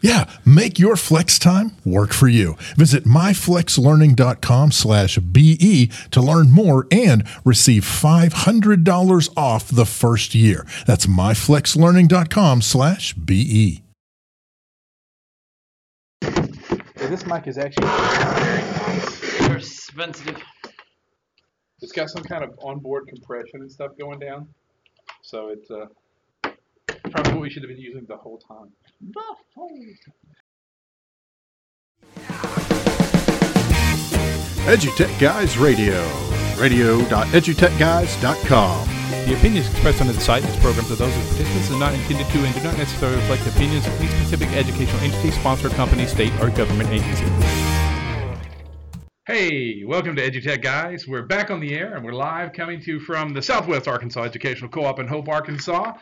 Yeah, make your flex time work for you. Visit myflexlearning.com slash BE to learn more and receive $500 off the first year. That's myflexlearning.com slash BE. this mic is actually very nice. Very sensitive. It's got some kind of onboard compression and stuff going down. So it's uh, probably what we should have been using the whole time. EduTech Guys Radio. Radio.edutechguys.com. The opinions expressed on the site and its programs are those of participants and not intended to and do not necessarily reflect the opinions of any specific educational entity, sponsor, company, state, or government agency. Hey, welcome to EduTech Guys. We're back on the air and we're live coming to you from the Southwest Arkansas Educational Co-op in Hope, Arkansas.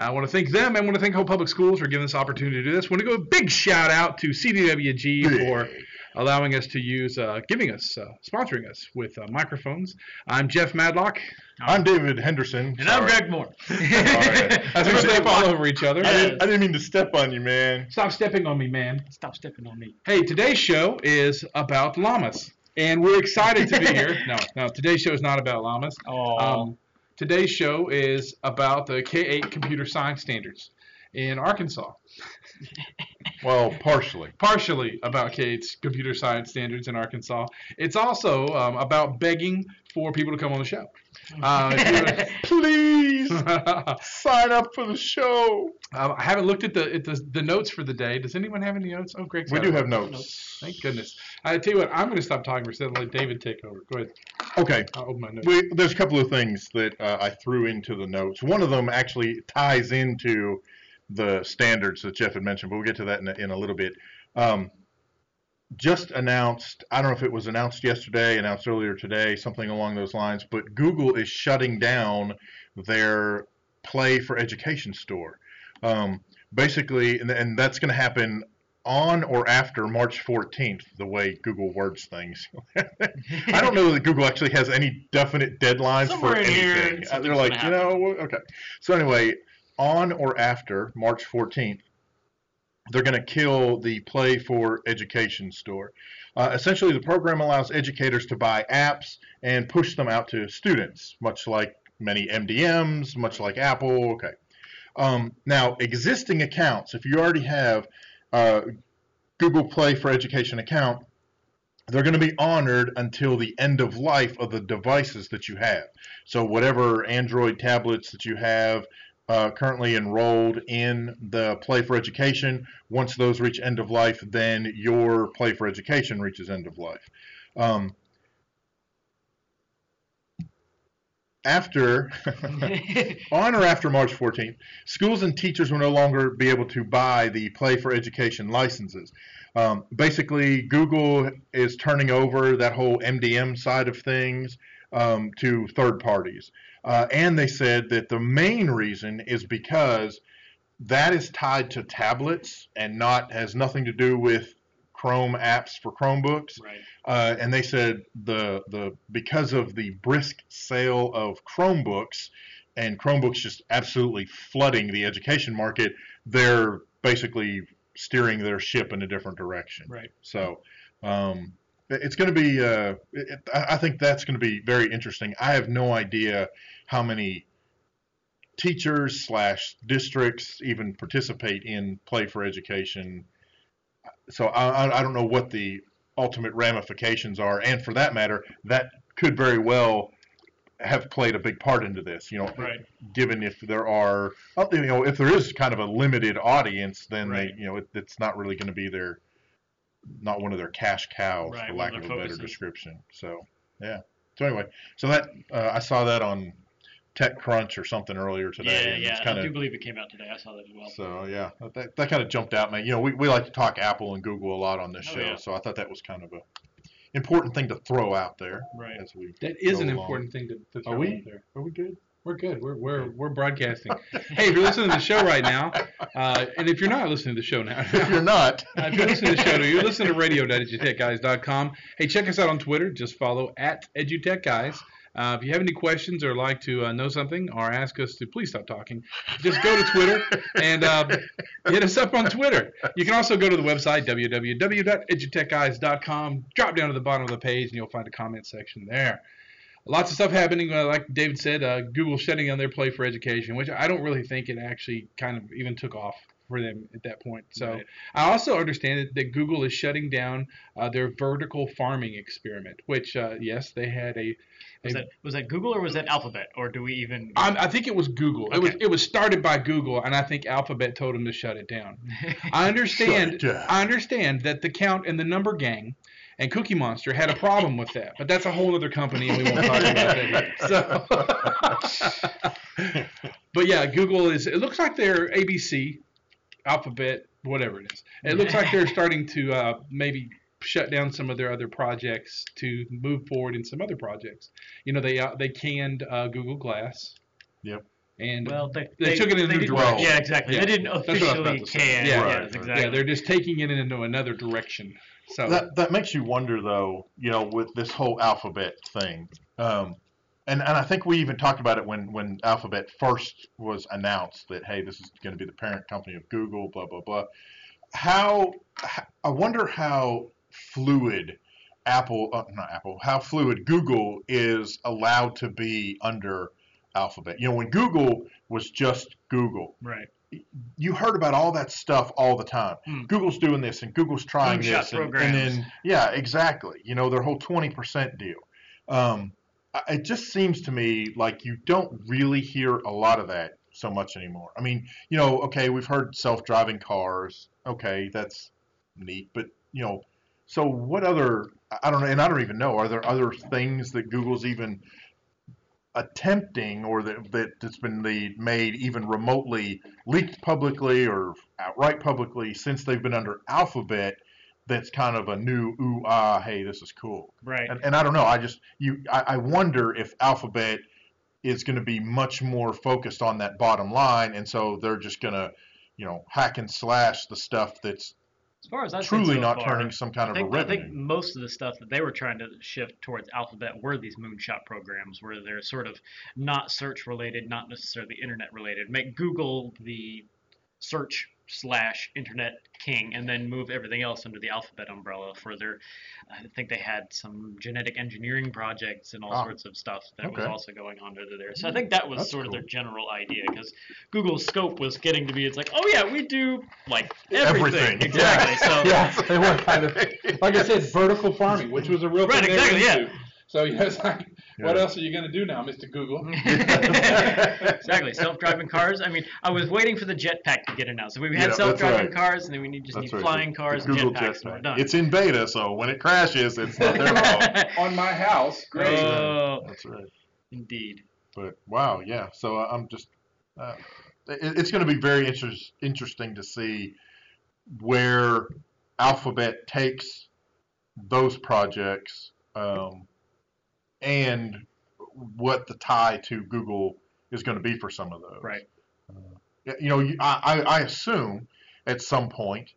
I want to thank them and I want to thank Hope Public Schools for giving us the opportunity to do this. I want to go a big shout out to CDWG for allowing us to use, uh, giving us, uh, sponsoring us with uh, microphones. I'm Jeff Madlock. I'm David Henderson. And I'm Greg Moore. As we step all over each other. I didn't, I didn't mean to step on you, man. Stop stepping on me, man. Stop stepping on me. Hey, today's show is about llamas. And we're excited to be here. No, no, today's show is not about llamas. Oh. Um, today's show is about the K-8 computer science standards in Arkansas. Well, partially. Partially about K-8's computer science standards in Arkansas. It's also um, about begging for people to come on the show. Uh, Please sign up for the show. Um, I haven't looked at the, at the the notes for the day. Does anyone have any notes? Oh, Greg. We do have notes. Thank goodness. I tell you what, I'm going to stop talking for a second let David take over. Go ahead. Okay. I'll open my notes. We, there's a couple of things that uh, I threw into the notes. One of them actually ties into the standards that Jeff had mentioned, but we'll get to that in a, in a little bit. Um, just announced, I don't know if it was announced yesterday, announced earlier today, something along those lines, but Google is shutting down their Play for Education store. Um, basically, and, and that's going to happen on or after March 14th, the way Google words things. I don't know that Google actually has any definite deadlines Somewhere for anything. Uh, They're like, you know, okay. So anyway, on or after March 14th, they're going to kill the Play for Education store. Uh, essentially, the program allows educators to buy apps and push them out to students, much like many MDMs, much like Apple. Okay. Um, now, existing accounts, if you already have uh, Google Play for Education account, they're going to be honored until the end of life of the devices that you have. So, whatever Android tablets that you have uh, currently enrolled in the Play for Education, once those reach end of life, then your Play for Education reaches end of life. Um, after on or after March 14th, schools and teachers will no longer be able to buy the Play for Education licenses. Um, basically, Google is turning over that whole MDM side of things um, to third parties. Uh, and they said that the main reason is because that is tied to tablets and not has nothing to do with Chrome apps for Chromebooks. Right. Uh, and they said the the because of the brisk sale of Chromebooks and Chromebooks just absolutely flooding the education market, they're basically steering their ship in a different direction. Right. So, um, it's going to be. Uh, it, I think that's going to be very interesting. I have no idea how many teachers slash districts even participate in Play for Education. So I, I- don't know what the ultimate ramifications are, and for that matter, that could very well have played a big part into this. You know, Right. given if there are, uh, you know, if there is kind of a limited audience, then Right. they, you know, it, it's not really going to be their, not one of their cash cows, Right, for lack of of a their better focuses. description. So, yeah. So anyway, so that uh, I saw that on TechCrunch or something earlier today. Yeah, and yeah. It's I do believe it came out today. I saw that as well. so yeah, that, that kind of jumped out, man. You know, we, we like to talk Apple and Google a lot on this Oh, show, yeah. so I thought that was kind of a important thing to throw out there Right. as we. That is an along. important thing to, to throw Are we? out there. Are we good? We're good. We're we're we're broadcasting. hey, if you're listening to the show right now, uh, and if you're not listening to the show now, if you're not, Uh, if you're listening to the show, you're listening to radio.edutechguys.com. Hey, check us out on Twitter. Just follow at edutechguys. Uh, if you have any questions or like to uh, know something or ask us to please stop talking, just go to Twitter and uh, hit us up on Twitter. You can also go to the website, www.edutechguys.com. Drop down to the bottom of the page and you'll find a comment section there. Lots of stuff happening. Uh, like David said, uh, Google shutting down their Play for Education, which I don't really think it actually kind of even took off for them at that point. So Right. I also understand that, that Google is shutting down uh, their vertical farming experiment, which uh, yes, they had a. Was that was that Google or was that Alphabet or do we even? I, I think it was Google. It was it was started by Google, and I think Alphabet told them to shut it down. I understand. Shut down. I understand that the count and the number gang and Cookie Monster had a problem with that, but that's a whole other company, and we won't talk about that. here. So, but yeah, Google is. It looks like they're ABC, Alphabet, whatever it is. It looks like they're starting to uh, maybe shut down some of their other projects to move forward in some other projects. You know, they uh, they canned uh, Google Glass. Yep. And well, they, They took it in a they new direction. Yeah, exactly. Yeah, They didn't that's what I was about officially to say. can. Yeah, yes, right, right. exactly. yeah, they're just taking it into another direction. So that that makes you wonder though you know with this whole alphabet thing. Um, and and I think we even talked about it when when alphabet first was announced that hey this is going to be the parent company of Google blah blah blah. How I wonder how fluid Apple uh, not Apple how fluid Google is allowed to be under alphabet. You know when Google was just Google. Right. You heard about all that stuff all the time. Hmm. Google's doing this and Google's trying this, and, and then yeah, exactly. You know their whole twenty percent deal. Um, it just seems to me like you don't really hear a lot of that so much anymore. I mean, you know, okay, we've heard self-driving cars. Okay, that's neat, but you know, so what other? I don't know, and I don't even know. Are there other things that Google's even attempting or that, that that's been the, made even remotely leaked publicly or outright publicly since they've been under Alphabet that's kind of a new ooh ah hey this is cool Right. and, and I don't know I just you I, I wonder if Alphabet is going to be much more focused on that bottom line and so they're just going to you know hack and slash the stuff that's As far as I've truly so not far, turning some kind I of think, a I I think most of the stuff that they were trying to shift towards Alphabet were these moonshot programs, where they're sort of not search related, not necessarily internet related. Make Google the search slash internet king, and then move everything else under the Alphabet umbrella. For their, I think they had some genetic engineering projects and all Ah. sorts of stuff that was also going on under there. So I think that was That's sort of their general idea, because Google's scope was getting to be, it's like, oh yeah, we do like everything. Everything. Exactly. So. yeah, they were kind of like I said, vertical farming, which was a real Right, thing exactly, yeah. Into. So yeah, it's like, what else are you going to do now, Mr. Google? exactly. Self-driving cars. I mean, I was waiting for the jetpack to get announced. So we Yeah, had that's self-driving right. cars, and then we need, just That's need right. flying cars the and Google jetpacks, jetpack. done. It's in beta, so when it crashes, it's not their fault. On my house, great. Oh, That's right. indeed. But wow, yeah. So uh, I'm just, uh, it, it's going to be very inter- interesting to see where Alphabet takes those projects um, and what the tie to Google is going to be for some of those. Right. Uh, you know, I, I I assume at some point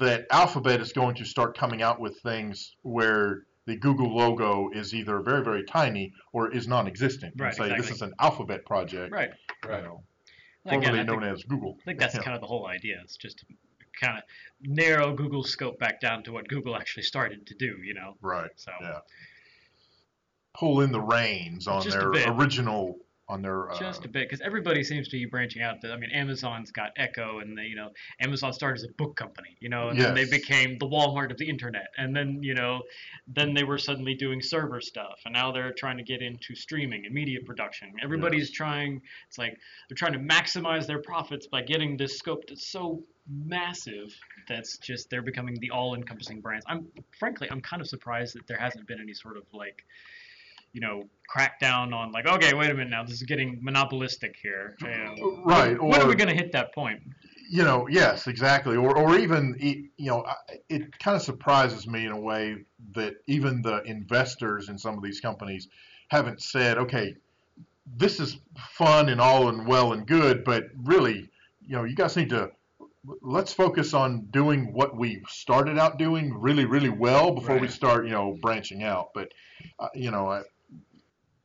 that Alphabet is going to start coming out with things where the Google logo is either very, very tiny or is non-existent. And Right, say this is an Alphabet project, Right. you know, Right. Formerly I known think, as Google. I think that's Yeah. kind of the whole idea. It's just to kind of narrow Google's scope back down to what Google actually started to do. You know, Right. so Yeah. Pull in the reins on Just their original, on their. Uh, just a bit because everybody seems to be branching out. I mean, Amazon's got Echo, and they, you know, Amazon started as a book company, you know, and then they became the Walmart of the internet, and then you know, then they were suddenly doing server stuff, and now they're trying to get into streaming and media production. Everybody's trying. It's like they're trying to maximize their profits by getting this scope that's so massive that's just they're becoming the all-encompassing brands. I'm frankly, I'm kind of surprised that there hasn't been any sort of like you know, crack down on like, okay, wait a minute now, this is getting monopolistic here. You know, Right, When are we going to hit that point? you know, yes, exactly. Or, or even, you know, it kind of surprises me in a way that even the investors in some of these companies haven't said, okay, this is fun and all and well and good, but really, you know, you guys need to let's focus on doing what we started out doing really, really well before we start, you know, branching out. But, uh, you know, I,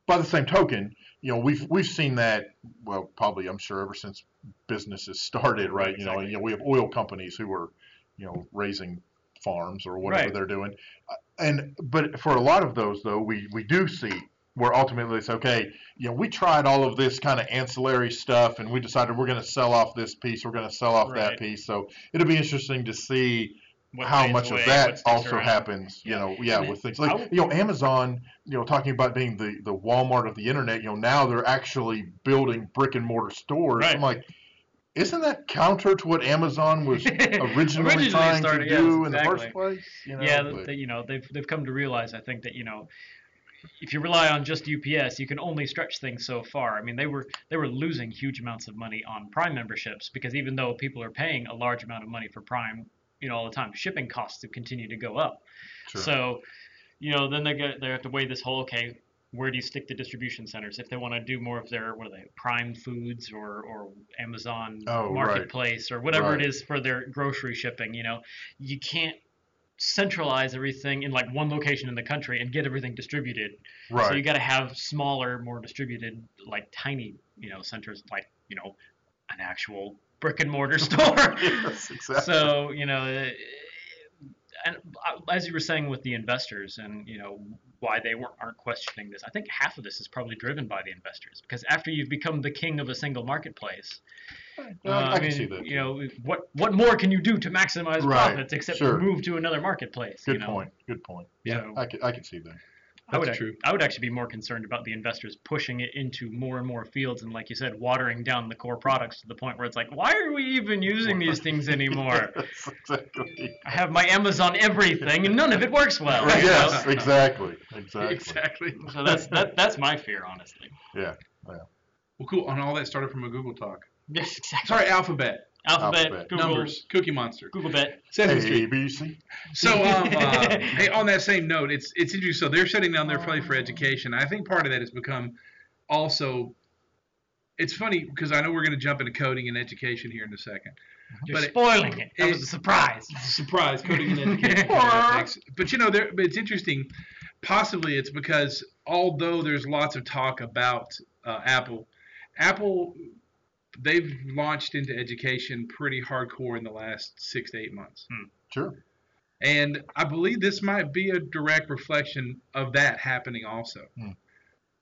by the same token, you know, we've we've seen that. Well, probably I'm sure ever since businesses started, right? Right, You know, exactly. you know, we have oil companies who are, you know, raising farms or whatever Right. they're doing, Uh, and but for a lot of those though, we we do see where ultimately it's okay. You know, we tried all of this kind of ancillary stuff, and we decided we're going to sell off this piece, we're going to sell off that piece. So it'll be interesting to see how much away, of that also around. happens, you know, yeah, And with things like, would- you know, Amazon, you know, talking about being the, the Walmart of the internet, you know, now they're actually building brick and mortar stores. Right. I'm like, isn't that counter to what Amazon was originally, Originally trying started, to yes, do in the first place? You know, yeah, but- that, you know, they've they've come to realize, I think, that you know, if you rely on just UPS, you can only stretch things so far. I mean, they were they were losing huge amounts of money on Prime memberships because even though people are paying a large amount of money for Prime, you know, all the time, shipping costs have continued to go up. Sure. So, you know, then they get they have to weigh this whole okay, where do you stick the distribution centers if they want to do more of their what are they Prime Foods or or Amazon Oh, right. Marketplace or whatever Right. it is for their grocery shipping? You know, you can't centralize everything in like one location in the country and get everything distributed. right. So you got to have smaller, more distributed, like tiny, you know, centers like you know, an actual brick and mortar store. yes, exactly. So you know, eh, and uh, as you were saying with the investors, and you know why they weren't aren't questioning this. I think half of this is probably driven by the investors because after you've become the king of a single marketplace, uh, I, I can mean, see that. You know, what what more can you do to maximize Right, profits except sure. move to another marketplace? Good you know? point. Good point. Yeah. So- I can, I can see that. I would, That's true. I would actually be more concerned about the investors pushing it into more and more fields and, like you said, watering down the core products to the point where it's like, why are we even using these things anymore? Yes, exactly. I have my Amazon everything and none of it works well. Right, you know? yes, exactly. Exactly. Exactly. So that's that, that's my fear, honestly. Yeah. Yeah. Well, cool. And all that started from a Google talk. Yes, exactly. Sorry, Alphabet. Alphabet, Alphabet. Google, Numbers. Cookie Monster. Google Bet. Sesame Street. B, C. So, um, uh, hey, on that same note, it's it's interesting. So they're shutting down their play for education. I think part of that has become also. It's funny because I know we're going to jump into coding and education here in a second. You're But it- spoiling it. That it- was a surprise. It's a surprise, coding and education. But you know, there. But it's interesting. Possibly it's because although there's lots of talk about uh, Apple, Apple they've launched into education pretty hardcore in the last six to eight months. Sure. And I believe this might be a direct reflection of that happening also. Hmm.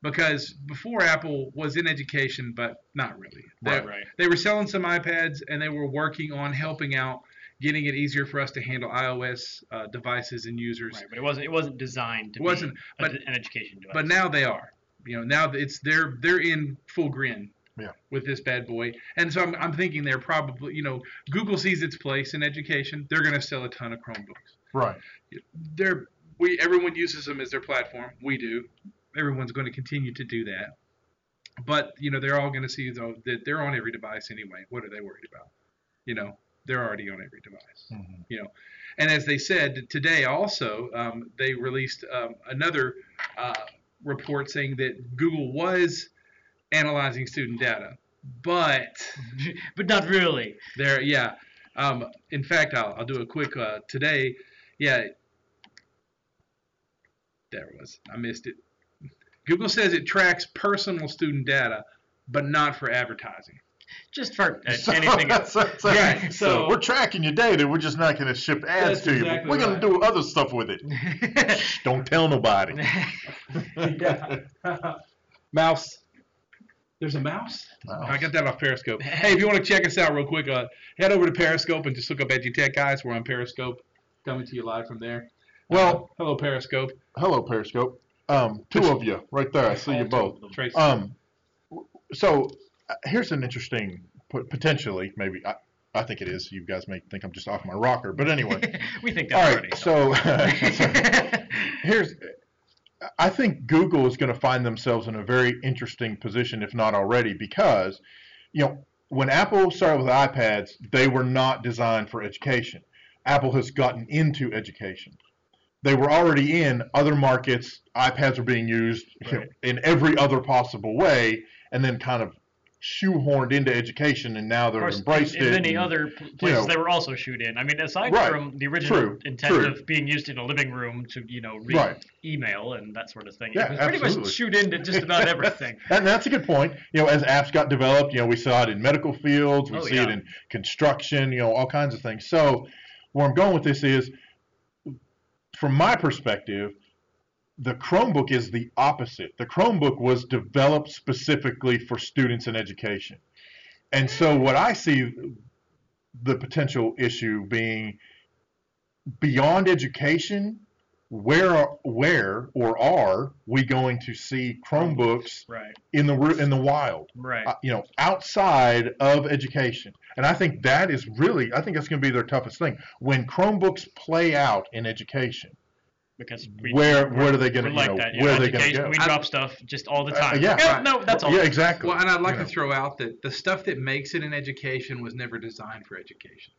Because before Apple was in education, but not really. They, Right, right. they were selling some iPads and they were working on helping out, getting it easier for us to handle iOS uh, devices and users. Right, but it wasn't it wasn't designed to It wasn't, a- but- an education device. But now they are. You know, now it's they're they're in full grin. Yeah. With this bad boy, and so I'm, I'm thinking they're probably you know Google sees its place in education. They're going to sell a ton of Chromebooks. Right. they're we everyone uses them as their platform. We do. Everyone's going to continue to do that. But you know they're all going to see though that they're on every device anyway. What are they worried about? You know they're already on every device. Mhm. You know, and as they said today, also um, they released um, another uh, report saying that Google was analyzing student data, but but not really. there, yeah. Um, in fact, I'll, I'll do a quick uh, today. Yeah, there it was. I missed it. Google says it tracks personal student data, but not for advertising. just for uh, So anything. that's- that's- Right, So, so- we're tracking your data. We're just not going to ship ads to you. exactly we're going right. to do other stuff with it. Shh, Don't tell nobody. Mouse. There's a mouse. I got that off Periscope. Hey, if you want to check us out real quick, uh, head over to Periscope and just look up EduTech Guys. We're on Periscope, coming to you live from there. Well, Uh, hello Periscope. hello Periscope. Um, two of you right there. I see you both. Um, so uh, here's an interesting, potentially, maybe I, I think it is. You guys may think I'm just off my rocker, but anyway. we think that's right. already. So here's, I think Google is going to find themselves in a very interesting position, if not already, because, you know, when Apple started with iPads, they were not designed for education. Apple has gotten into education. They were already in other markets. iPads were being used you know, in every other possible way, and then kind of shoehorned into education, and now they're course, embraced in, in many and- other pl- places know. they were also shoot in. I mean, aside Right. from the original True. intent True. of being used in a living room to, you know, read Right. email and that sort of thing, Yeah, it was pretty much shoot into just about everything. And that's a good point. You know, as apps got developed, you know, we saw it in medical fields, we Oh, see it in construction, you know, all kinds of things. So, where I'm going with this is, from my perspective, the Chromebook is the opposite. The Chromebook was developed specifically for students in education. And so, what I see the potential issue being beyond education, where where or are we going to see Chromebooks Right, in the in the wild? right. uh, you know, outside of education. And I think that is really, I think that's going to be their toughest thing. When Chromebooks play out in education, because we, where we're- where are they going we're to, like that. You where know, are they going to education, go? we I- drop stuff just all the Uh, time. yeah. Okay, Right. no, that's all. Yeah, exactly. Well, and I'd like You to know. throw out that the stuff that makes it in education was never designed for education.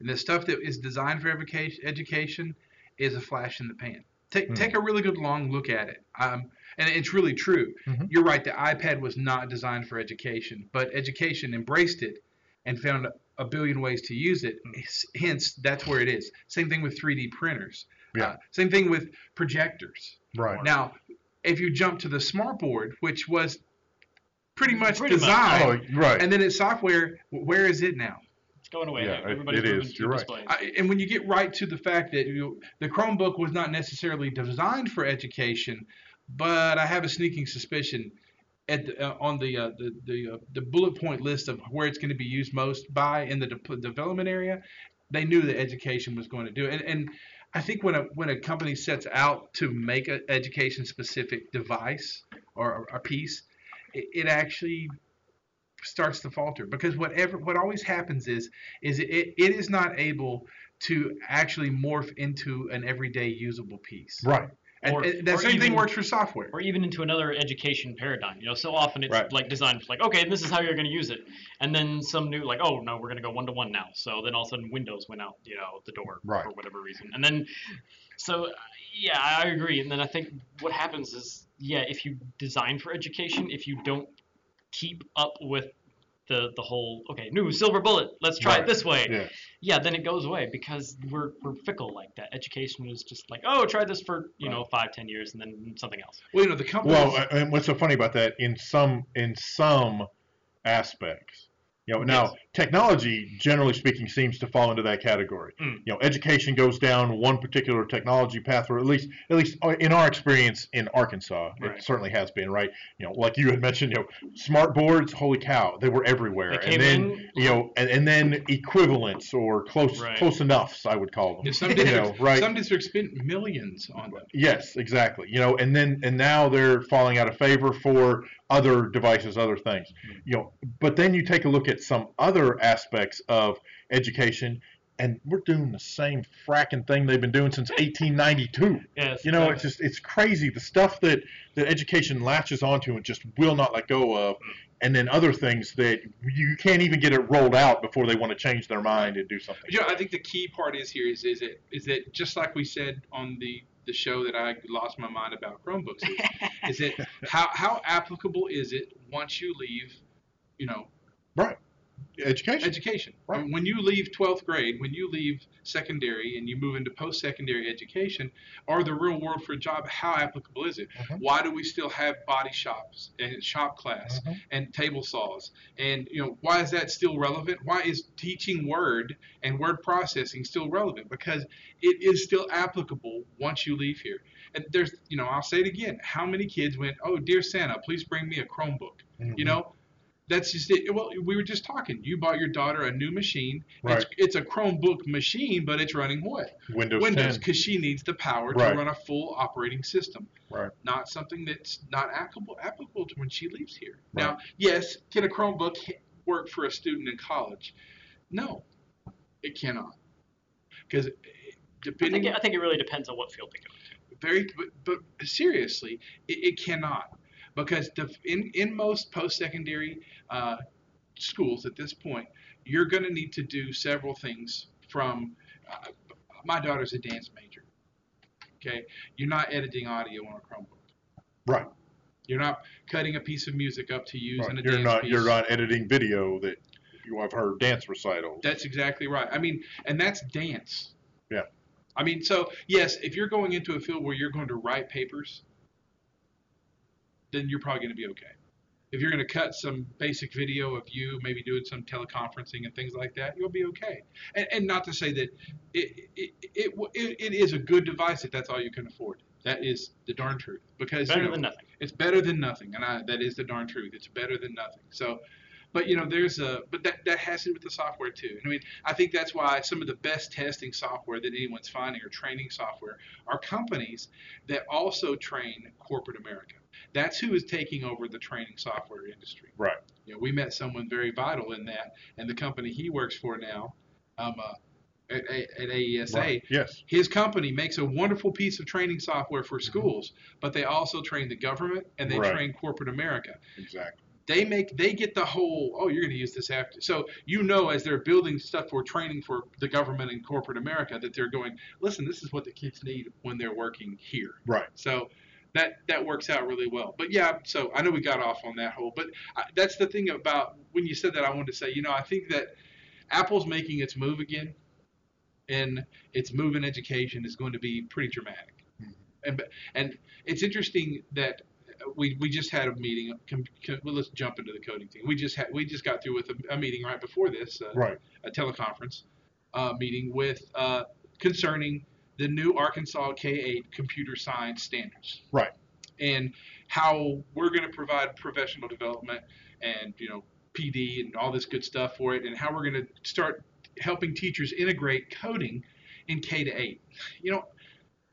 And the stuff that is designed for education, education is a flash in the pan. Take, Hmm. take a really good long look at it. Um, and it's really true. Mhm. You're right, the iPad was not designed for education, but education embraced it and found a, a billion ways to use it. Hence, that's where it is. Same thing with 3D printers. Yeah. Uh, same thing with projectors. Right. Now, if you jump to the smartboard, which was pretty much Pretty much. designed, Oh, right. and then it's software, where is it now? It's going away. Yeah, it- Everybody's it moving is. to You're right. I, and when you get right to the fact that you, the Chromebook was not necessarily designed for education, but I have a sneaking suspicion at the, uh, on the uh, the the, uh, the bullet point list of where it's going to be used most by in the de- development area, they knew that education was going to do it. And, and I think when a when a company sets out to make an education specific device or a, piece, it, it actually starts to falter because whatever what always happens is is it, it is not able to actually morph into an everyday usable piece. right. And, Or- and that same thing works for software. or even into another education paradigm. You know, so often it's Right. like designed like, okay, this is how you're going to use it, and then some new like, oh no, we're going to go one to one now. So then all of a sudden Windows went out, you know, the door Right. for whatever reason, and then so uh, yeah, I agree. And then I think what happens is yeah, if you design for education, if you don't keep up with the the whole okay new silver bullet, let's try Right. it this way. Yeah. Yeah, then it goes away because we're we're fickle like that. Education was just like, oh, try this for you know five, ten years, and then something else. Well, you know the company. Well, and what's so funny about that? In some in some aspects, you know, now Yes. technology, generally speaking, seems to fall into that category. Mm. You know, education goes down one particular technology path, or at least at least uh, in our experience in Arkansas, Right. it certainly has been. Right? You know, like you had mentioned, you know, smart boards. Holy cow, they were everywhere. They came and then in- you know, and, and then equivalents or close Right. close enoughs, I would call them. Yeah, some you know, right? some districts spent millions on them. Yes, exactly. You know, and then and now they're falling out of favor for other devices, other things. Mm-hmm. You know, but then you take a look at some other aspects of education, and we're doing the same fracking thing they've been doing since 1892. Yes. You know, it's just it's crazy the stuff that that education latches onto and just will not let go of, mm-hmm. and then other things that you can't even get it rolled out before they want to change their mind and do something. Know, I think the key part is here is is it is that just like we said on the the show that I lost my mind about Chromebooks is, is it how how applicable is it once you leave, you know, Right. Education. education. Right. When you leave 12th grade, when you leave secondary and you move into post-secondary education, or the real world for a job, how applicable is it? Mhm. Why do we still have body shops and shop class Mhm. and table saws? And you know, why is that still relevant? Why is teaching Word and word processing still relevant? Because it is still applicable once you leave here. And there's, you know, I'll say it again. How many kids went, "Oh, dear Santa, please bring me a Chromebook"? You Mhm. know, that's just it. Well, we were just talking. You bought your daughter a new machine. Right. It's, it's a Chromebook machine, but it's running what? Windows, Windows, because she needs the power Right. to run a full operating system. Right. Not something that's not applicable applicable to when she leaves here. Right. Now, yes, can a Chromebook work for a student in college? No, it cannot. Because eh, I depending, think, I think it really depends on what field they go to. very, but, but seriously, it, it cannot because the, in in most post-secondary uh, schools at this point, you're going to need to do several things. From uh, my daughter's a dance major. Okay, you're not editing audio on a Chromebook. Right. You're not cutting a piece of music up to use Right. in a You're dance not piece. you're not editing video that you have heard dance recitals. That's exactly right. I mean, and that's dance. Yeah. I mean, so yes, if you're going into a field where you're going to write papers, then you're probably going to be okay. If you're going to cut some basic video of you, maybe doing some teleconferencing and things like that, you'll be okay. And, and not to say that it, it, it, it, it is a good device if that's all you can afford. That is the darn truth. Because you Better know, than nothing. it's better than nothing, and I, that is the darn truth. It's better than nothing. So, but you know, there's a but that that has to do with the software too. I mean, I think that's why some of the best testing software that anyone's finding or training software are companies that also train corporate America. That's who is taking over the training software industry. Right. You know, we met someone very vital in that, and the company he works for now, um, uh, at, at AESA, Right. Yes. his company makes a wonderful piece of training software for schools, but they also train the government and they Right. train corporate America. Exactly. They make they get the whole oh you're going to use this after so you know as they're building stuff for training for the government and corporate America that they're going listen this is what the kids need when they're working here Right. so that that works out really well. But yeah, so I know we got off on that whole, but I, that's the thing about when you said that I wanted to say, you know, I think that Apple's making its move again, and its move in education is going to be pretty dramatic. Mhm. And and it's interesting that we we just had a meeting. Com, com, well, let's jump into the coding thing. We just had we just got through with a, a meeting right before this, uh, Right. a teleconference uh, meeting with uh, concerning the new Arkansas K-8 computer science standards. Right. And how we're going to provide professional development and you know PD and all this good stuff for it, and how we're going to start helping teachers integrate coding in K to 8. You know,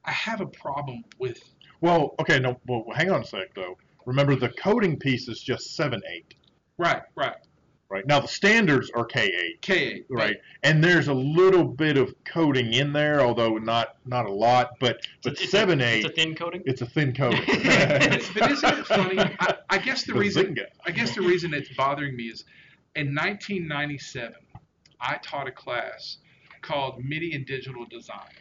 I have a problem with Well, okay, no, well, hang on a sec though. Remember, the coding piece is just seven eight, right, right, right? Now the standards are K eight, K8, right? And there's a little bit of coding in there, although not not a lot. But but It's a- seven It's a thin coating. it's a thin coding. But, isn't it funny? I, I guess the reason Bazinga. I guess the reason it's bothering me is in 1997, I taught a class called MIDI and Digital Design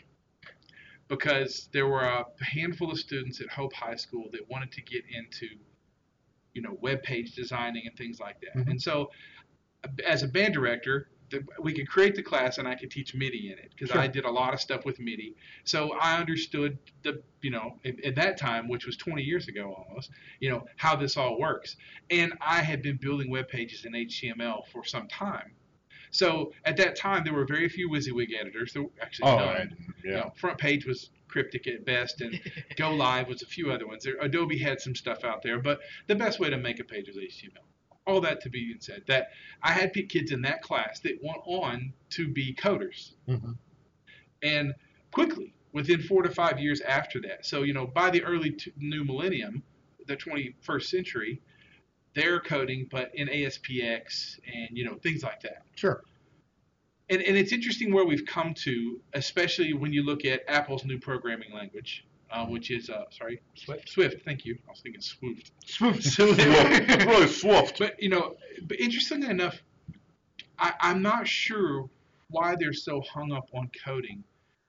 because there were a handful of students at Hope High School that wanted to get into, you know, web page designing and things like that. Mhm. And so, as a band director, the, we could create the class and I could teach MIDI in it because I did a lot of stuff with MIDI. So I understood the, you know, at, at that time, which was 20 years ago almost, you know, how this all works. And I had been building web pages in HTML for some time. So at that time, there were very few WYSIWYG editors. There were actually Oh, none. and, You know, front page was cryptic at best, and Go Live was a few other ones. There, Adobe had some stuff out there, but the best way to make a page was HTML. All that to be said, that I had kids in that class that went on to be coders, Mhm. and quickly within four to five years after that. So you know, by the early t- new millennium, the 21st century, they're coding, but in ASPX and you know things like that Sure. and, and it's interesting where we've come to, especially when you look at Apple's new programming language, uh, which is uh, sorry, Swift. Swift. Thank you. I was thinking Swift. Swift. Really swift. But you know, but interestingly enough, I, I'm not sure why they're so hung up on coding.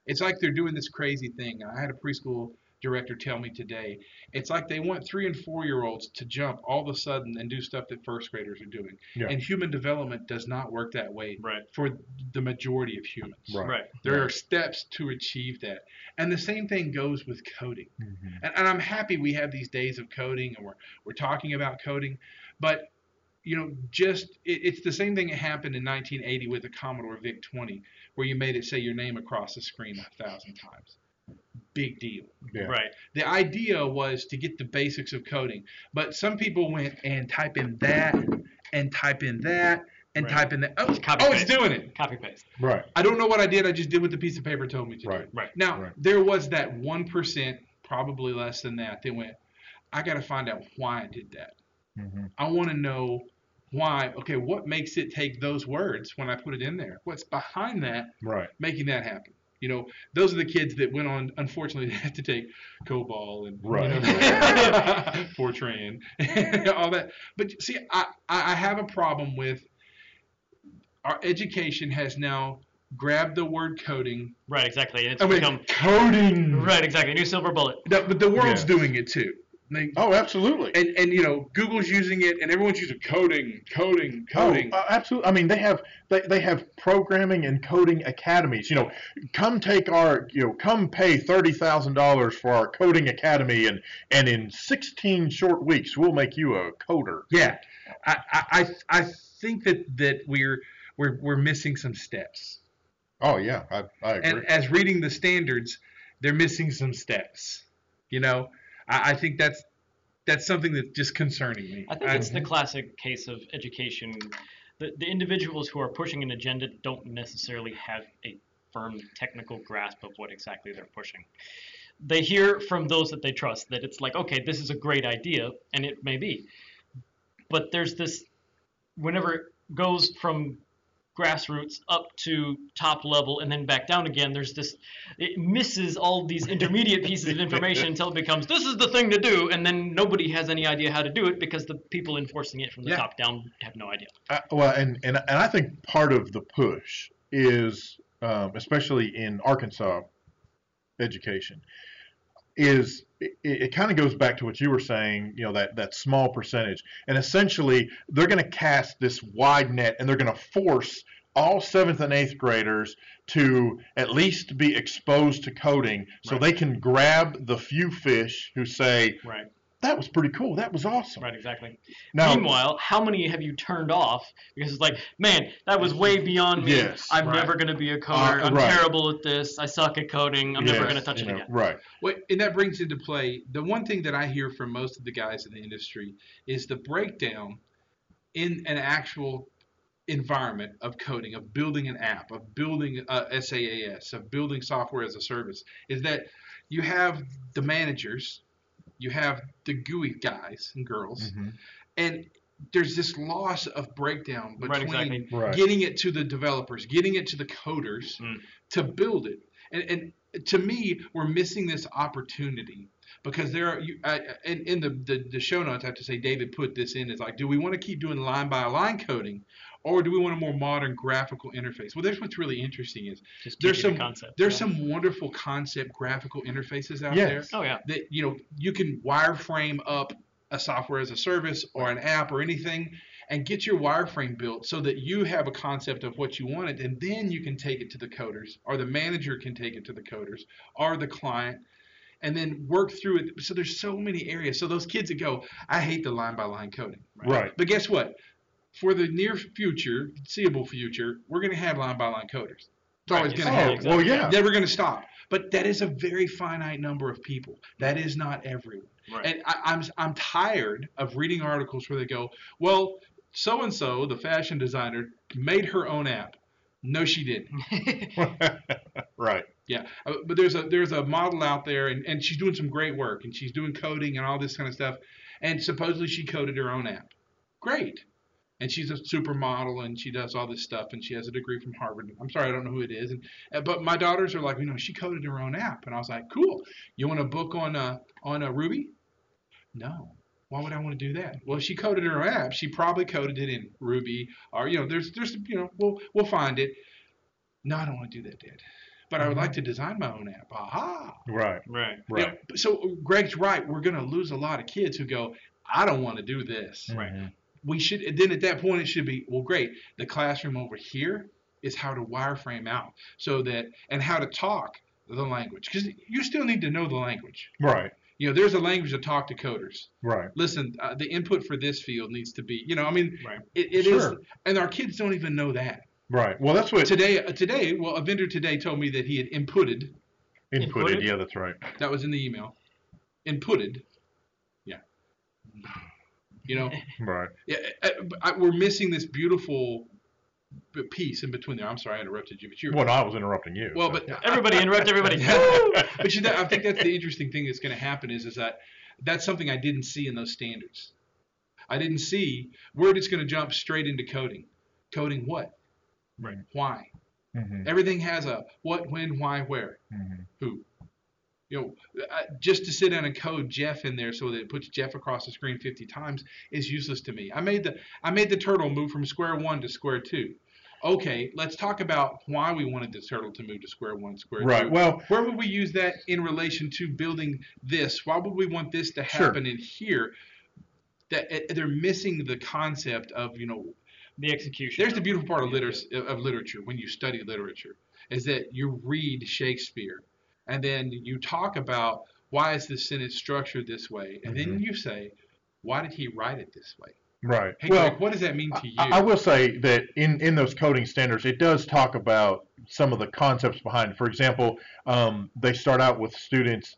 It's like they're doing this crazy thing. I had a preschool director tell me today. It's like they want three and four year olds to jump all of a sudden and do stuff that first graders are doing. Yeah. And human development does not work that way Right. for the majority of humans. Right. Right. There Right. are steps to achieve that. And the same thing goes with coding. Mhm. And, and I'm happy we have these days of coding and we're, we're talking about coding. But, you know, just it, it's the same thing that happened in 1980 with the Commodore VIC 20, where you made it say your name across the screen a thousand times. Big deal. Yeah. Right. The idea was to get the basics of coding, but some people went and type in that and type in that and Right. type in that. Oh, Copy oh, it's doing it. Copy paste. Right. I don't know what I did. I just did what the piece of paper told me to Right. do. Right. Now, Right. there was that 1%, probably less than that, that went, I got to find out why I did that. Mhm. I want to know why. Okay, what makes it take those words when I put it in there? What's behind that Right. making that happen? You know, those are the kids that went on, unfortunately, had to take COBOL and Right. you know, Fortran, all that. But see, I, I I have a problem with our education has now grabbed the word coding. Right. Exactly. And it's I mean, become coding. right. Exactly. New silver bullet. No, but the world's Yes. doing it too. They, Oh, absolutely. and and you know, Google's using it, and everyone's using coding, coding, coding. Oh, uh, absolutely. I mean, they have they, they have programming and coding academies. You know, come take our you know come pay thirty thousand dollars for our coding academy, and and in sixteen short weeks we'll make you a coder. Yeah, I, I, I I think that, that we're we're we're missing some steps. Oh yeah, I, I agree. And as reading the standards, they're missing some steps. You know, I, I think that's that's something that's just concerning me. I think it's the mm-hmm. classic case of education. The, the individuals who are pushing an agenda don't necessarily have a firm technical grasp of what exactly they're pushing. They hear from those that they trust that it's like, okay, this is a great idea, and it may be. But there's this, whenever it goes from grassroots up to top level and then back down again, there's this, it misses all these intermediate pieces of information until it becomes, this is the thing to do, and then nobody has any idea how to do it because the people enforcing it from the Yeah. top down have no idea. I, well, and, and and I think part of the push is, um, especially in Arkansas education, is it, it kind of goes back to what you were saying. You know that that small percentage, and essentially they're going to cast this wide net, and they're going to force all seventh and eighth graders to at least be exposed to coding, so Right. they can grab the few fish who say Right. That was pretty cool, that was awesome. Right, exactly. Now, Meanwhile, how many have you turned off because it's like, man, that was way beyond me. Yes, I'm right. never going to be a coder. Uh, I'm right. terrible at this. I suck at coding. I'm never going to touch it know, again. Right. Well, and that brings into play the one thing that I hear from most of the guys in the industry is the breakdown in an actual environment of coding, of building an app, of building a SaaS, of building software as a service, is that you have the managers, you have the GUI guys and girls, Mhm. and there's this loss of breakdown Right, between exactly. Right. getting it to the developers, getting it to the coders Mm. to build it. And, and to me, we're missing this opportunity because there are, you, I, I- in, in the, the, the show notes, I have to say David put this in is like, do we want to keep doing line by line coding or do we want a more modern graphical interface? Well, there's what's really interesting is Just there's some the there's yeah. some wonderful concept graphical interfaces out Yes. there Oh yeah. that you know you can wireframe up a software as a service or an app or anything and get your wireframe built so that you have a concept of what you wanted and then you can take it to the coders or the manager can take it to the coders or the client and then work through it so there's so many areas so those kids that go i hate the line by line coding Right. but guess what for the near future seeable future we're going to have line by line coders it's Right, always you going said to Oh, happen well, yeah. never going to stop. But that is a very finite number of people. That is not everyone. Right. And I, I'm I'm tired of reading articles where they go, well, so and so, the fashion designer, made her own app. No, she didn't. right. Yeah, uh, but there's a there's a model out there, and, and she's doing some great work, and she's doing coding and all this kind of stuff, and supposedly she coded her own app. Great, and she's a supermodel, and she does all this stuff, and she has a degree from Harvard. I'm sorry, I don't know who it is, and uh, but my daughters are like, you know, she coded her own app, and I was like, cool. You want a book on uh on a Ruby? No. Why would I want to do that? Well, she coded her own app. She probably coded it in Ruby, or you know, there's there's you know, we'll we'll find it. No, I don't want to do that, Dad. but I would like to design my own app. Aha. Right. Right. You Right. know, so Greg's right. We're going to lose a lot of kids who go, I don't want to do this. Right. We should. Then at that point, it should be well, great. The classroom over here is how to wireframe out so that and how to talk the language because you still need to know the language. Right. You know, there's a language to talk to coders. Right. Listen, uh, the input for this field needs to be. You know, I mean, Right. it, it is, Sure. and our kids don't even know that. Right. Well, that's what Today, uh, today, well, a vendor today told me that he had inputted. inputted. Inputted? Yeah, that's right. That was in the email. Inputted. Yeah. You know, Right. yeah, but I, we're missing this beautiful piece in between there. I'm sorry I interrupted you, but you're Well, no, I was interrupting you. well, so- but Everybody interrupt everybody. but you know, I think that's the interesting thing that's going to happen is is that that's something I didn't see in those standards. I didn't see where it's going to jump straight into coding. Coding what? Right. Why? Mhm. Everything has a what, when, why, where, Mhm. who. You know, uh, just to sit down and code Jeff in there so that it puts Jeff across the screen 50 times is useless to me. I made the I made the turtle move from square one to square two. Okay, let's talk about why we wanted the turtle to move to square one, square two. Right. Well, Where would we use that in relation to building this? Why would we want this to Sure. happen in here? That uh, they're missing the concept of you know. the execution. There's the beautiful part of literacy of literature when you study literature is that you read Shakespeare, and then you talk about why is this sentence structured this way, and then you say, why did he write it this way? right. Hey, well, Greg, what does that mean to you? I, I will say that in, in those coding standards, it does talk about some of the concepts behind. it. For example, um, they start out with students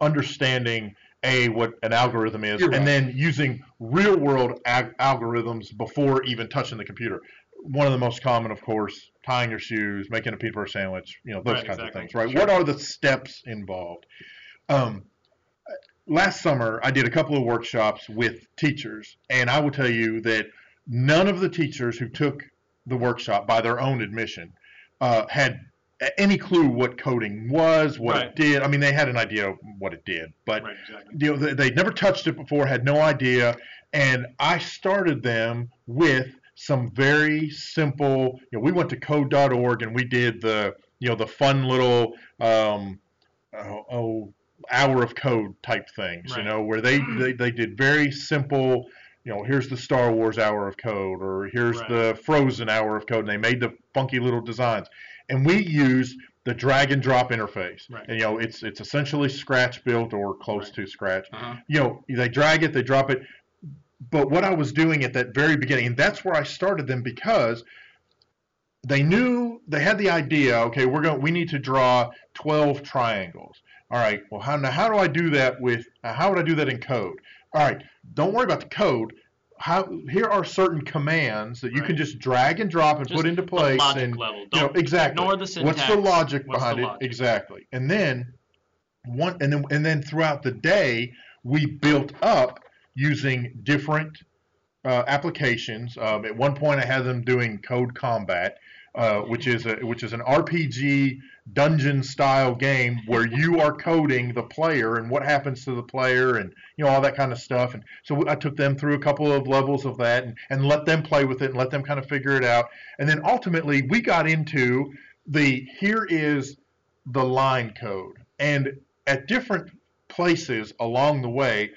understanding a what an algorithm is, right. and then using real world ag- algorithms before even touching the computer. One of the most common, of course, tying your shoes, making a peanut butter sandwich, you know, those Right, kinds exactly. of things, right? What are the steps involved? Um, last summer, I did a couple of workshops with teachers, and I will tell you that none of the teachers who took the workshop by their own admission uh, had any clue what coding was, what Right. it did. I mean, they had an idea of what it did, but Right, exactly. you know, they, they'd never touched it before, had no idea, and I started them with some very simple. You know, we went to code.org and we did the you know the fun little um, oh, oh hour of code type things. You know, where they, they they did very simple. You know, here's the Star Wars hour of code, or here's Right. the Frozen hour of code, and they made the funky little designs. And we used the drag and drop interface. Right. And you know, it's it's essentially Scratch built or close Right. to Scratch uh-huh. you know, they drag it, they drop it. But what I was doing at that very beginning, and that's where I started them because they knew they had the idea. Okay, we're going. We need to draw twelve triangles. All right. Well, how now? How do I do that with? Uh, how would I do that in code? All right. Don't worry about the code. How here are certain commands that you can just drag and drop and Just put into the place logic and level. you know exactly ignore the syntax. what's the logic What's behind the it logic? exactly and then one and then and then throughout the day we built up using different uh, applications. Um, at one point i had them doing code combat uh, which is a which is an rpg dungeon style game where you are coding the player and what happens to the player and you know all that kind of stuff. And so i took them through a couple of levels of that and, and let them play with it and let them kind of figure it out. And then ultimately we got into the here is the line code. And at different places along the way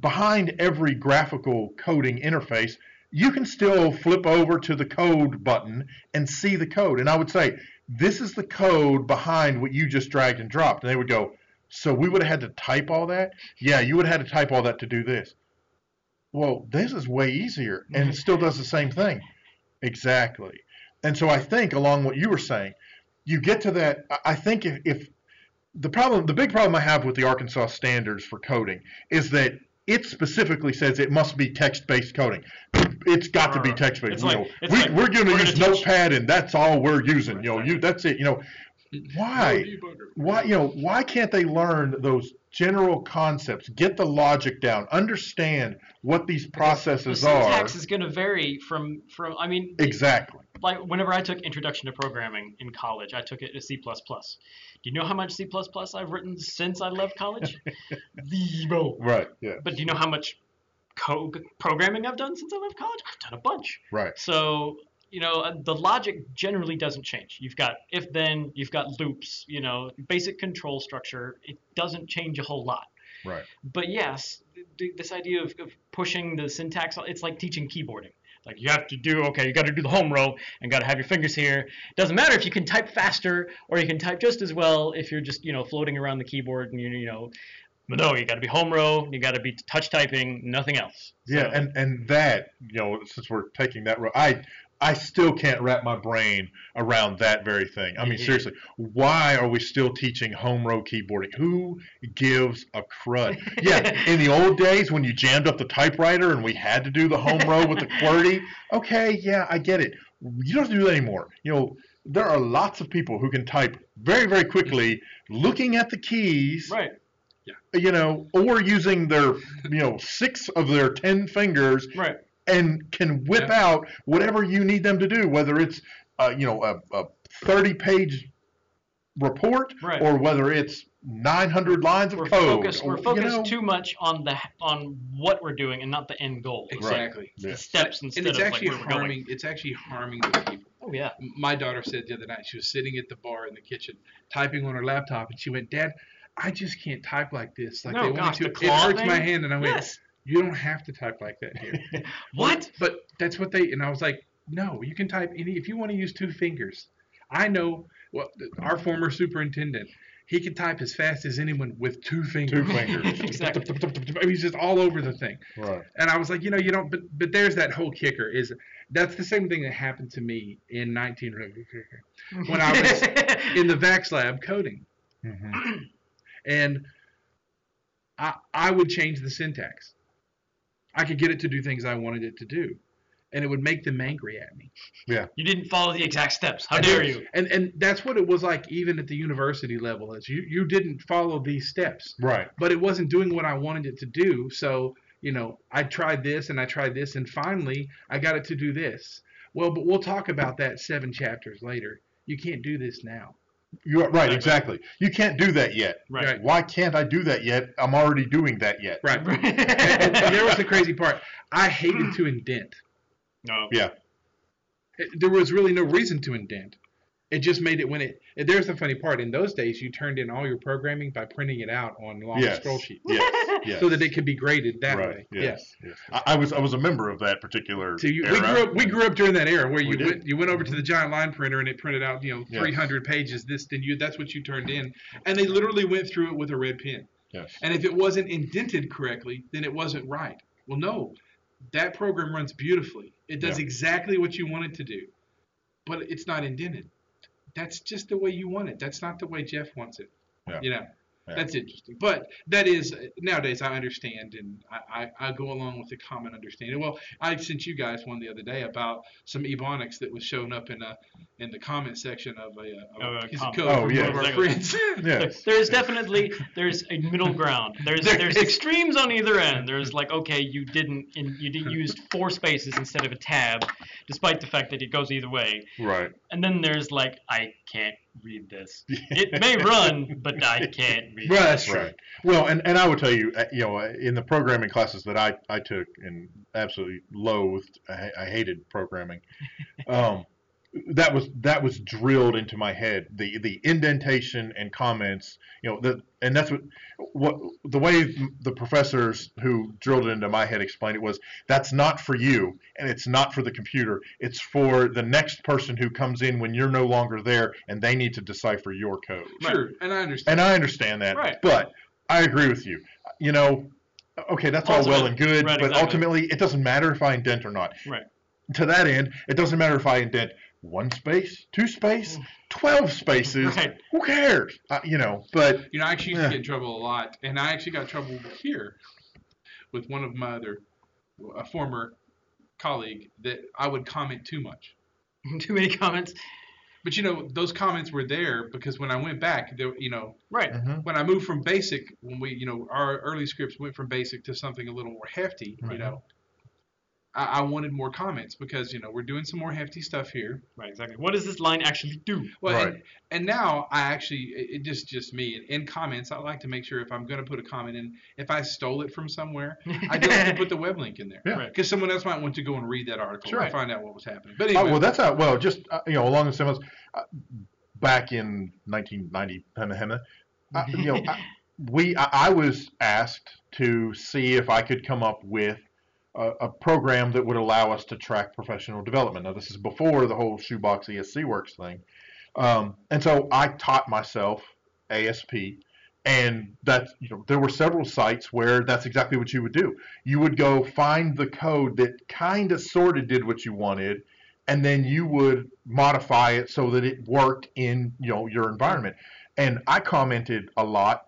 behind every graphical coding interface you can still flip over to the code button and see the code. And i would say this is the code behind what you just dragged and dropped. And they would go so we would have had to type all that? Yeah you would have had to type all that to do this. Well this is way easier and it still does the same thing. Exactly. And so i think along what you were saying you get to that I- think if, if the problem the big problem i have with the arkansas standards for coding is that it specifically says it must be text-based coding. It's got to be text-based. You know, we, like, we're going to use teach- notepad and that's all we're using. Right, you know right. you that's it. You know why why you know why can't they learn those general concepts get the logic down understand what these The processes are syntax is going to vary from from. I mean, exactly like whenever I took Introduction to Programming in college, I took it to C++. Do you know how much C++ I've written since I left college? Zero. right yeah But do you know how much code programming I've done since I left college? I've done a bunch. right So you know, uh, the logic generally doesn't change. You've got if then, you've got loops, you know, basic control structure. It doesn't change a whole lot. Right. But yes, th- th- this idea of, of pushing the syntax, it's like teaching keyboarding. Like you have to do, okay, you got to do the home row and got to have your fingers here. It Doesn't matter if you can type faster or you can type just as well if you're just, you know, floating around the keyboard and you, you know, but no, you got to be home row, you got to be touch typing, nothing else. Yeah, and and that you know, since we're taking that road, I I still can't wrap my brain around that very thing. I mean, Mhm. seriously, why are we still teaching home row keyboarding? Who gives a crud? Yeah, in the old days when you jammed up the typewriter and we had to do the home row with the QWERTY, okay, yeah, I get it. You don't have to do that anymore. You know, there are lots of people who can type very, very quickly, looking at the keys right. Yeah. you know, or using their, you know, six of their ten fingers Right. And can whip Yeah. out whatever you need them to do, whether it's, uh, you know, a, a 30 page report Right. or whether it's 900 lines of We're code. focused. We're or, you focused know, too much on the on what we're doing and not the end goal. Exactly. Yeah. The steps instead And it's of actually like where we're going. harming. It's actually harming those people. Oh yeah. My daughter said the other night she was sitting at the bar in the kitchen typing on her laptop, and she went, "Dad, I just can't type like this. Like No, they want gosh, me the to. It claw hurts my hand." And I went, Yes. "You don't have to type like that here." What? But that's what they. And I was like, "No, you can type any. If you want to use two fingers, I know. Well, our former superintendent." He could type as fast as anyone with two fingers. Two fingers. Exactly. He's just all over the thing. Right. And I was like, you know, you don't. But but there's that whole kicker. Is that's the same thing that happened to me in 19 when I was in the VAX lab coding, hmm and I I would change the syntax. I could get it to do things I wanted it to do, and it would make them angry at me. Yeah. You didn't follow the exact steps. How I dare did- you? And and that's what it was like even at the university level. Is you you didn't follow these steps. Right. but it wasn't doing what I wanted it to do. So, you know, I tried this and I tried this, and finally I got it to do this. Well, but we'll talk about that seven chapters later. You can't do this now. You're right. Exactly. You can't do that yet. Right. Why can't I do that yet? I'm already doing that yet. Right. and, and- and there was the crazy part. I hated to indent. no. It- there was really no reason to indent. It just made it when it. There's the funny part. In those days, you turned in all your programming by printing it out on long Yes. scroll sheets, Yes. Yes. so that it could be graded that right. way. Yes. yes. I, I was I was a member of that particular. So you, era. we grew up. We grew up during that era where you We went, you went over to mm-hmm. the giant line printer and it printed out you know Yes. 300 pages. This then you that's what you turned in, and they literally went through it with a red pen. Yes. And if it wasn't indented correctly, then it wasn't right. Well, no, that program runs beautifully. It does Yeah. exactly what you want it to do, but it's not indented. That's just the way you want it. That's not the way Jeff wants it. Yeah. You know. Yeah. That's interesting, but that is nowadays I understand and I, I, I go along with the common understanding. Well, I sent you guys one the other day about some ebonics that was showing up in a in the comment section of a, of Oh, a a piece comment. of code Oh, from yeah. one of our Exactly. friends. Yes. There's definitely there's a middle ground. There's There there's is. extremes on either end. There's like okay, you didn't in, you did used four spaces instead of a tab, despite the fact that it goes either way. Right. And then there's like I can't read this. It may run, but I can't read. Well, that's. Right. Well, and, and I would tell you, uh, you know, in the programming classes that I, I took and absolutely loathed, I, I hated programming. Um, that was that was drilled into my head. The the indentation and comments, you know, the and that's what what the way the professors who drilled it into my head explained it was that's not for you and it's not for the computer. It's for the next person who comes in when you're no longer there and they need to decipher your code. Sure, and I understand. And I understand that, Right. but I agree with you. You know, okay, that's all well and good, Right, but exactly. ultimately, it doesn't matter if I indent or not. Right. To that end, it doesn't matter if I indent one space, two space, twelve spaces. Right. Who cares? Uh, you know, but You know, I actually used Yeah. to get in trouble a lot, and I actually got in trouble here with one of my other, a former colleague, that I would comment too much. Too many comments. But you know, those comments were there because when I went back, there, you know, Right. Mhm. when I moved from basic, when we, you know, our early scripts went from basic to something a little more hefty, you Right. know, I, I wanted more comments because you know we're doing some more hefty stuff here. Right, exactly. What does this line actually do? Well, Right. and, and now I actually, it, it just just me. In comments, I like to make sure if I'm going to put a comment in, if I stole it from somewhere, I do like to put the web link in there. Yeah. Right. Because someone else might want to go and read that article Sure. and find out what was happening. But Oh, anyway, well, that's how. Well, just uh, you know, along the same lines, uh, back in 1990, hema, hema, uh, you know, I, we I, I was asked to see if I could come up with a, a program that would allow us to track professional development. Now, this is before the whole shoebox ESC works thing, um, and so I taught myself ASP. And that's you know there were several sites where that's exactly what you would do. You would go find the code that kind of sort of did what you wanted, and then you would modify it so that it worked in you know your environment. And I commented a lot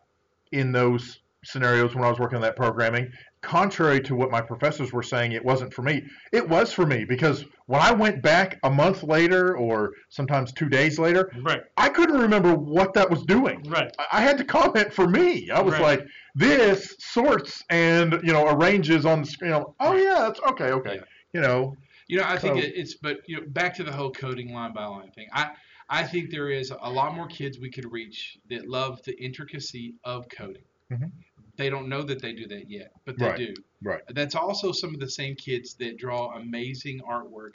in those scenarios when I was working on that programming. Contrary to what my professors were saying, it wasn't for me. It was for me because when I went back a month later or sometimes two days later, Right, I couldn't remember what that was doing. right. I- had to comment for me. I was Right. like, this sorts and you know arranges on the screen. Oh yeah, that's okay, okay. Yeah. You know, You know, I think So- it's, but you know, back to the whole coding line by line thing. I, I think there is a lot more kids we could reach that love the intricacy of coding. Mhm. They don't know that they do that yet, but they Right. do. Right. That's also some of the same kids that draw amazing artwork,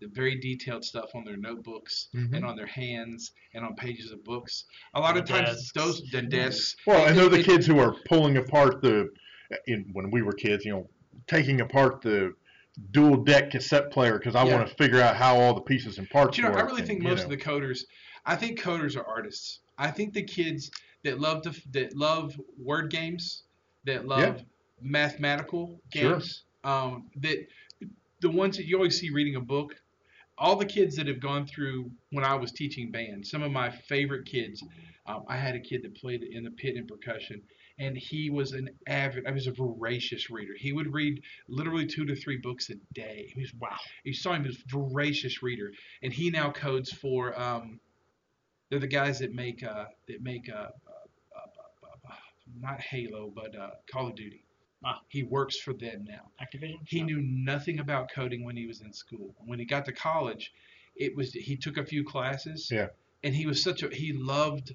the very detailed stuff on their notebooks Mhm. and on their hands and on pages of books. A lot of Desks. times those the desks. Well, and it- they're the it- kids who are pulling apart the, in when we were kids, you know, taking apart the dual deck cassette player because I Yeah. want to figure out how all the pieces and parts But you know, I really and, think most know. of the coders, I think coders are artists. I think the kids that love to that love word games, that love mathematical Sure. games, um, that the ones that you always see reading a book, all the kids that have gone through when I was teaching band, some of my favorite kids. Um, I had a kid that played in the pit and percussion, and he was an avid, I was a voracious reader. He would read literally two to three books a day. He was wow. You saw him as a voracious reader, and he now codes for. Um, they're the guys that make uh, that make uh, not Halo, but uh, Call of Duty. Ah. He works for them now. Activision. He No. knew nothing about coding when he was in school. When he got to college, it was he took a few classes. Yeah. And he was such a he loved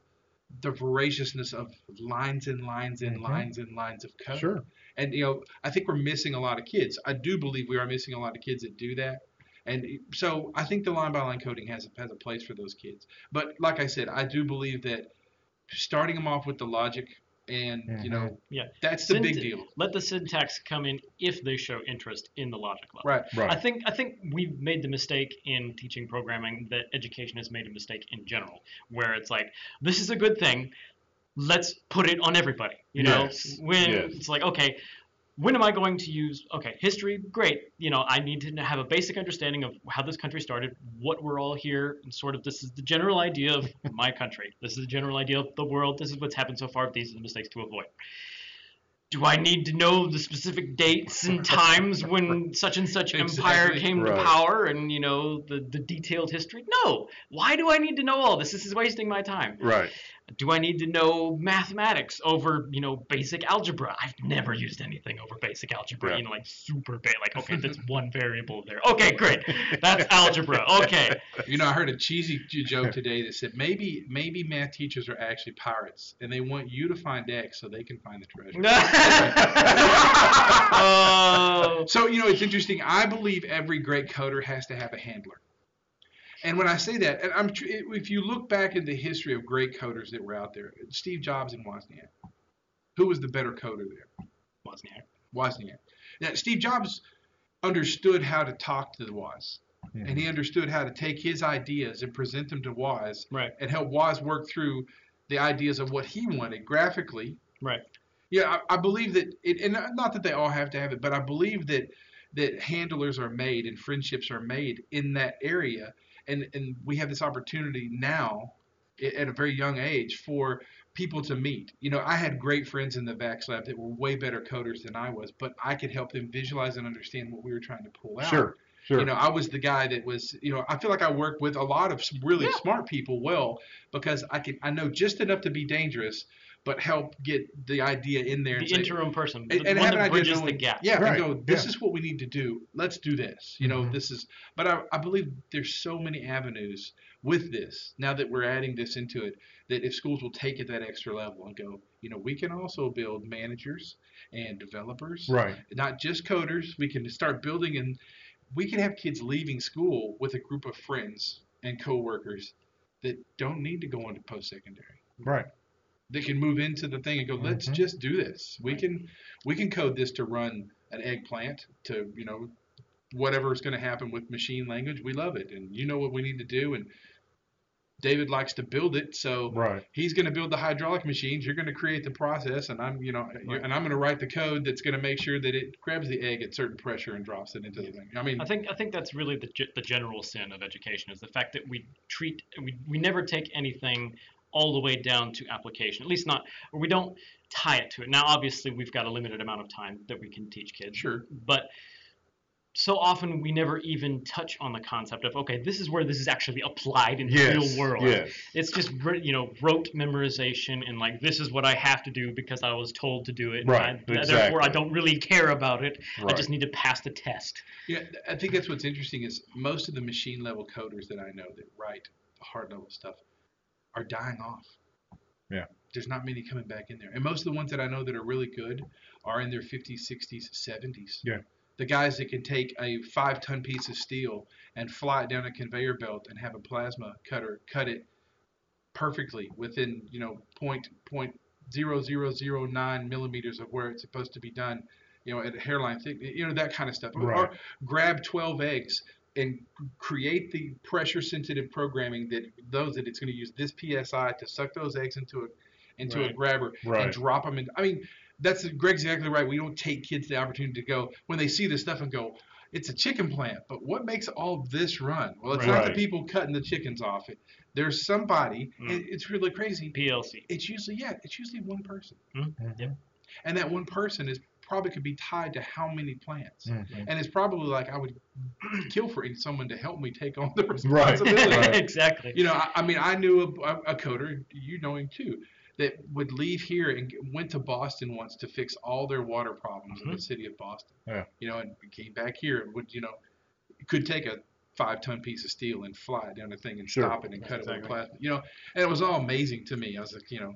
the voraciousness of lines and lines and Mhm. lines and lines of code. Sure. And you know, I think we're missing a lot of kids. I do believe we are missing a lot of kids that do that. And so I think the line by line coding has a, has a place for those kids. But like I said, I do believe that starting them off with the logic and you mm-hmm. know Yeah. that's the big deal. Let the syntax come in if they show interest in the logic level. Right. Right. I think I think we've made the mistake in teaching programming that education has made a mistake in general, where it's like this is a good thing, let's put it on everybody. You know, Yes, when yes. it's like okay, when am I going to use okay history? Great, you know I need to have a basic understanding of how this country started, what we're all here, and sort of this is the general idea of my country. This is the general idea of the world. This is what's happened so far. These are the mistakes to avoid do I need to know the specific dates and times when such and such empire Exactly. came Right. to power and you know the, the detailed history? No. Why do I need to know all this? This is wasting my time. Right. Do I need to know mathematics over you know basic algebra? I've never used anything over basic algebra. Yeah. You know, like super basic. Like okay, that's one variable there. Okay, great. That's algebra. Okay. You know, I heard a cheesy joke today that said maybe maybe math teachers are actually pirates and they want you to find X so they can find the treasure. oh. So you know, it's interesting. I believe every great coder has to have a handler. And when I say that, and I'm if you look back in the history of great coders that were out there, Steve Jobs and Wozniak, who was the better coder there? Wozniak. Wozniak. Now, Steve Jobs understood how to talk to the Woz, and he understood how to take his ideas and present them to Woz, Right. and help Woz work through the ideas of what he wanted graphically. Right. Yeah, I, I believe that, it, and not that they all have to have it, but I believe that that handlers are made and friendships are made in that area, and and we have this opportunity now, at a very young age, for people to meet. You know, I had great friends in the VAX lab that were way better coders than I was, but I could help them visualize and understand what we were trying to pull out. Sure. Sure. You know, I was the guy that was, you know, I feel like I work with a lot of some really Yeah. smart people well because I can I know just enough to be dangerous, but help get the idea in there and the say, interim person, and, the and one have an that idea bridges knowing, the gap. Yeah, Right, and go, this yeah. is what we need to do. Let's do this. You know, Mhm. this is. But I, I believe there's so many avenues with this now that we're adding this into it that if schools will take it that extra level and go, you know, we can also build managers and developers, Right. not just coders. We can start building and we can have kids leaving school with a group of friends and coworkers that don't need to go into post-secondary Right. they can move into the thing and go let's Mhm. just do this we can we can code this to run an eggplant to you know whatever is going to happen with machine language we love it and you know what we need to do and david likes to build it so Right. he's going to build the hydraulic machines you're going to create the process and i'm you know you're, and i'm going to write the code that's going to make sure that it grabs the egg at certain pressure and drops it into the thing i mean I think I think that's really the the general sin of education is the fact that we treat we, we never take anything all the way down to application. At least not or we don't tie it to it. Now obviously we've got a limited amount of time that we can teach kids. sure But so often we never even touch on the concept of okay, this is where this is actually applied in the Yes. real world. Yes. It's just you know rote memorization and like this is what I have to do because I was told to do it. and Right, I, Therefore. I don't really care about it. right. I just need to pass the test. Yeah, I think that's what's interesting is most of the machine level coders that I know that write the hard level stuff are dying off. Yeah. There's not many coming back in there. And most of the ones that I know that are really good are in their 50s, 60s, 70s. Yeah. The guys that can take a five ton piece of steel and fly it down a conveyor belt and have a plasma cutter cut it perfectly within, you know, point point zero zero zero nine millimeters of where it's supposed to be done, you know, at a hairline thick, you know, that kind of stuff. Right. Or grab 12 eggs and create the pressure sensitive programming that those that it's going to use this psi to suck those eggs into a into a grabber Right. and drop them in. I mean, that's Greg's exactly right. We don't take kids the opportunity to go when they see this stuff and go, it's a chicken plant. But what makes all this run? Well, it's not the people cutting the chickens off. It there's somebody. Mm. and it's really crazy. PLC. It's usually yeah, it's usually one person, Mhm. Yep. and that one person is probably could be tied to how many plants. Mhm. And it's probably like I would kill for someone to help me take on the Right. responsibility. Right. exactly. You know, I, I mean, I knew a, a coder, you know him too, that would leave here and went to Boston once to fix all their water problems in the city of Boston. Yeah. You know, and came back here and would, you know, could take a five ton piece of steel and fly it down the thing and Sure. stop it and That's cut it with exactly. plastic. You know, and it was all amazing to me. I was like, you know,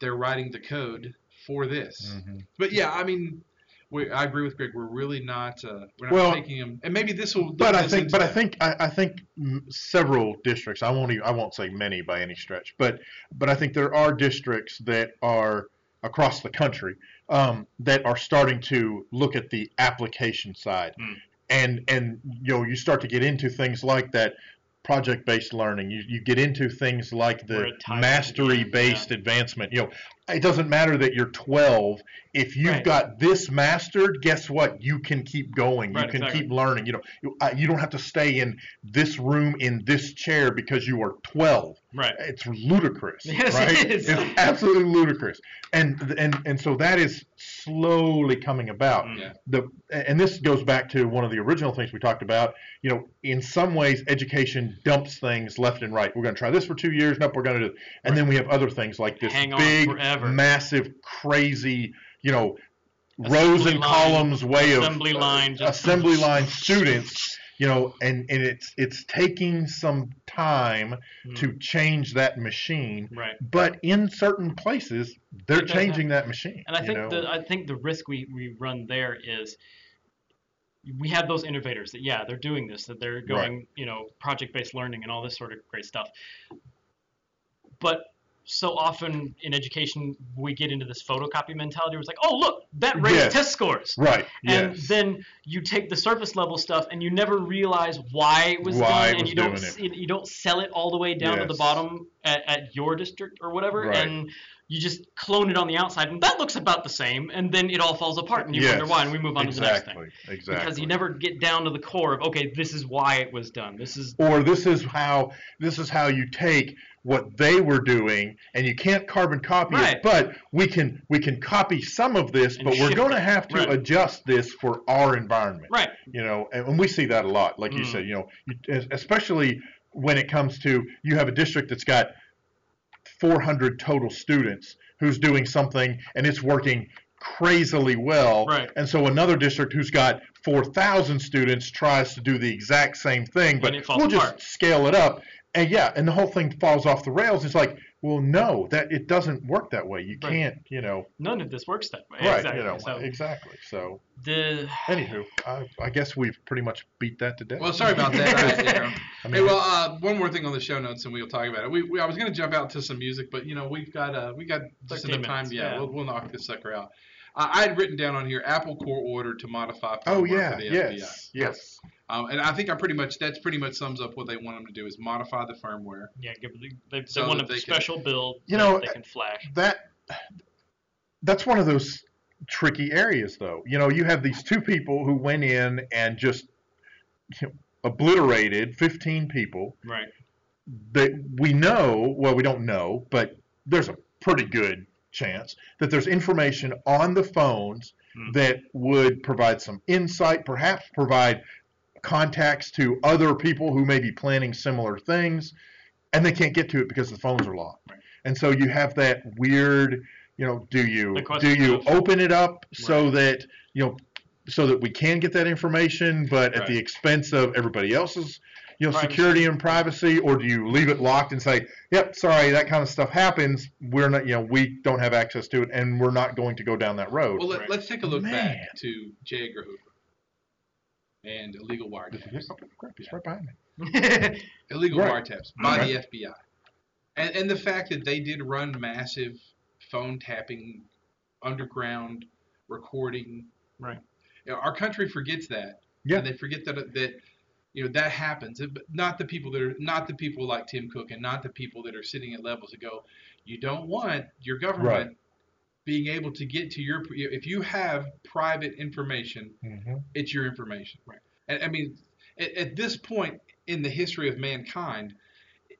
they're writing the code for this. Mhm. But yeah, I mean, we, I agree with Greg. We're really not, uh, we're not Well, taking them, and maybe this will. But I think, but I think, I, I think several districts. I won't, even, I won't say many by any stretch, but, but I think there are districts that are across the country um, that are starting to look at the application side, Mm. and and you know you start to get into things like that project-based learning. You you get into things like the mastery-based advancement. You know, it doesn't matter that you're 12. If you've Right. got this mastered, guess what? You can keep going. You can exactly. keep learning. You know, you, uh, you don't have to stay in this room in this chair because you are 12. Right. It's ludicrous, Yes, it right? is. It's absolutely ludicrous, and and and so that is slowly coming about. Mm. Yeah. The and this goes back to one of the original things we talked about. You know, in some ways, education dumps things left and right. We're going to try this for two years. Nope, we're going to do. And then we have other things like this Hang on big, forever. massive, crazy, you know, Assembly rows and line- columns way of assembly line, just- assembly line students. You know, and, and it's it's taking some time Mm. to change that machine, Right. but in certain places they're It changing that machine. And I think know? the I think the risk we, we run there is we have those innovators that yeah they're doing this that they're going you know project based learning and all this sort of great stuff. But so often in education we get into this photocopy mentality where it's like oh look that raised Yes. test scores. right. And yes. then you take the surface level stuff and you never realize why it was Why done, it and was you don't s- you don't sell it all the way down to the bottom at, at your district or whatever, Right. and you just clone it on the outside, and that looks about the same, and then it all falls apart, and you wonder why, and we move on to the next exactly. thing Exactly. because you never get down to the core of okay, this is why it was done. This is or this is how this is how you take what they were doing and you can't carbon copy Right. it but we can we can copy some of this And but we're going to have to Right. adjust this for our environment right. you know and, and we see that a lot like you Mm. said you know you, especially when it comes to you have a district that's got 400 total students who's doing something and it's working crazily well. Right. And so another district who's got 4,000 students tries to do the exact same thing, but we'll apart. just scale it up. And yeah, and the whole thing falls off the rails. It's like, well, no, that it doesn't work that way. You Right. can't, you know, None of this works that way. right? exactly. You know, so exactly. So, the anywho, I, I guess we've pretty much beat that to death. Well, sorry about that. I, you know. I Hey, well, uh, one more thing on the show notes, and we'll talk about it. We, we I was going to jump out to some music, but you know we've got uh, we got just 13 enough time. Yeah, yeah. We'll, we'll knock this sucker out. Uh, I had written down on here Apple Core order to modify. oh firmware yeah, for the yes, yes. FBI. Um, and I think I pretty much that's pretty much sums up what they want them to do is modify the firmware. yeah, give the, they, they So want a they can- special build. You that know, they can flash. that that's one of those tricky areas though you know you have these two people who went in and just you know, obliterated 15 people Right. that we know well we don't know but there's a pretty good chance that there's information on the phones Hmm. that would provide some insight perhaps provide contacts to other people who may be planning similar things and they can't get to it because the phones are locked Right. and so you have that weird you know do you do you open it up so Right. that you know so that we can get that information but at the expense of everybody else's you know Privacy. security and privacy or do you leave it locked and say yep sorry that kind of stuff happens we're not you know we don't have access to it and we're not going to go down that road Well, let, Right. let's take a look Man. back to J. Edgar Hoover and illegal Did wiretaps. get- oh, crap, he's right behind me illegal Right. wiretaps by Right. the FBI, and and the fact that they did run massive phone tapping, underground recording. Right. You know, our country forgets that. Yeah. And they forget that that you know that happens. But not the people that are not the people like Tim Cook and not the people that are sitting at levels that go, you don't want your government. Being able to get to your, if you have private information, Mhm. it's your information. Right. And I mean, at, at this point in the history of mankind,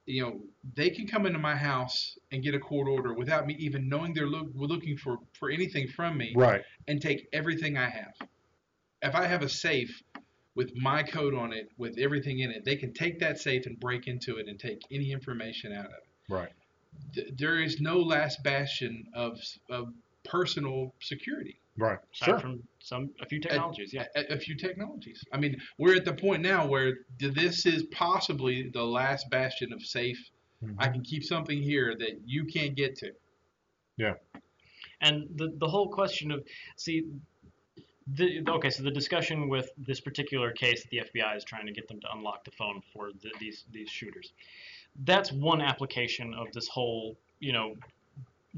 you know, they can come into my house and get a court order without me even knowing they're look, looking for, for anything from me right and take everything I have. If I have a safe with my code on it, with everything in it, they can take that safe and break into it and take any information out of it. right Th- There is no last bastion of, of personal security. right Aside sure from some a few technologies, yeah. a, a few technologies. I mean, we're at the point now where th- this is possibly the last bastion of safe. Mhm. I can keep something here that you can't get to. Yeah. And the the whole question of see the okay, so the discussion with this particular case that the FBI is trying to get them to unlock the phone for the, these these shooters. That's one application of this whole, you know,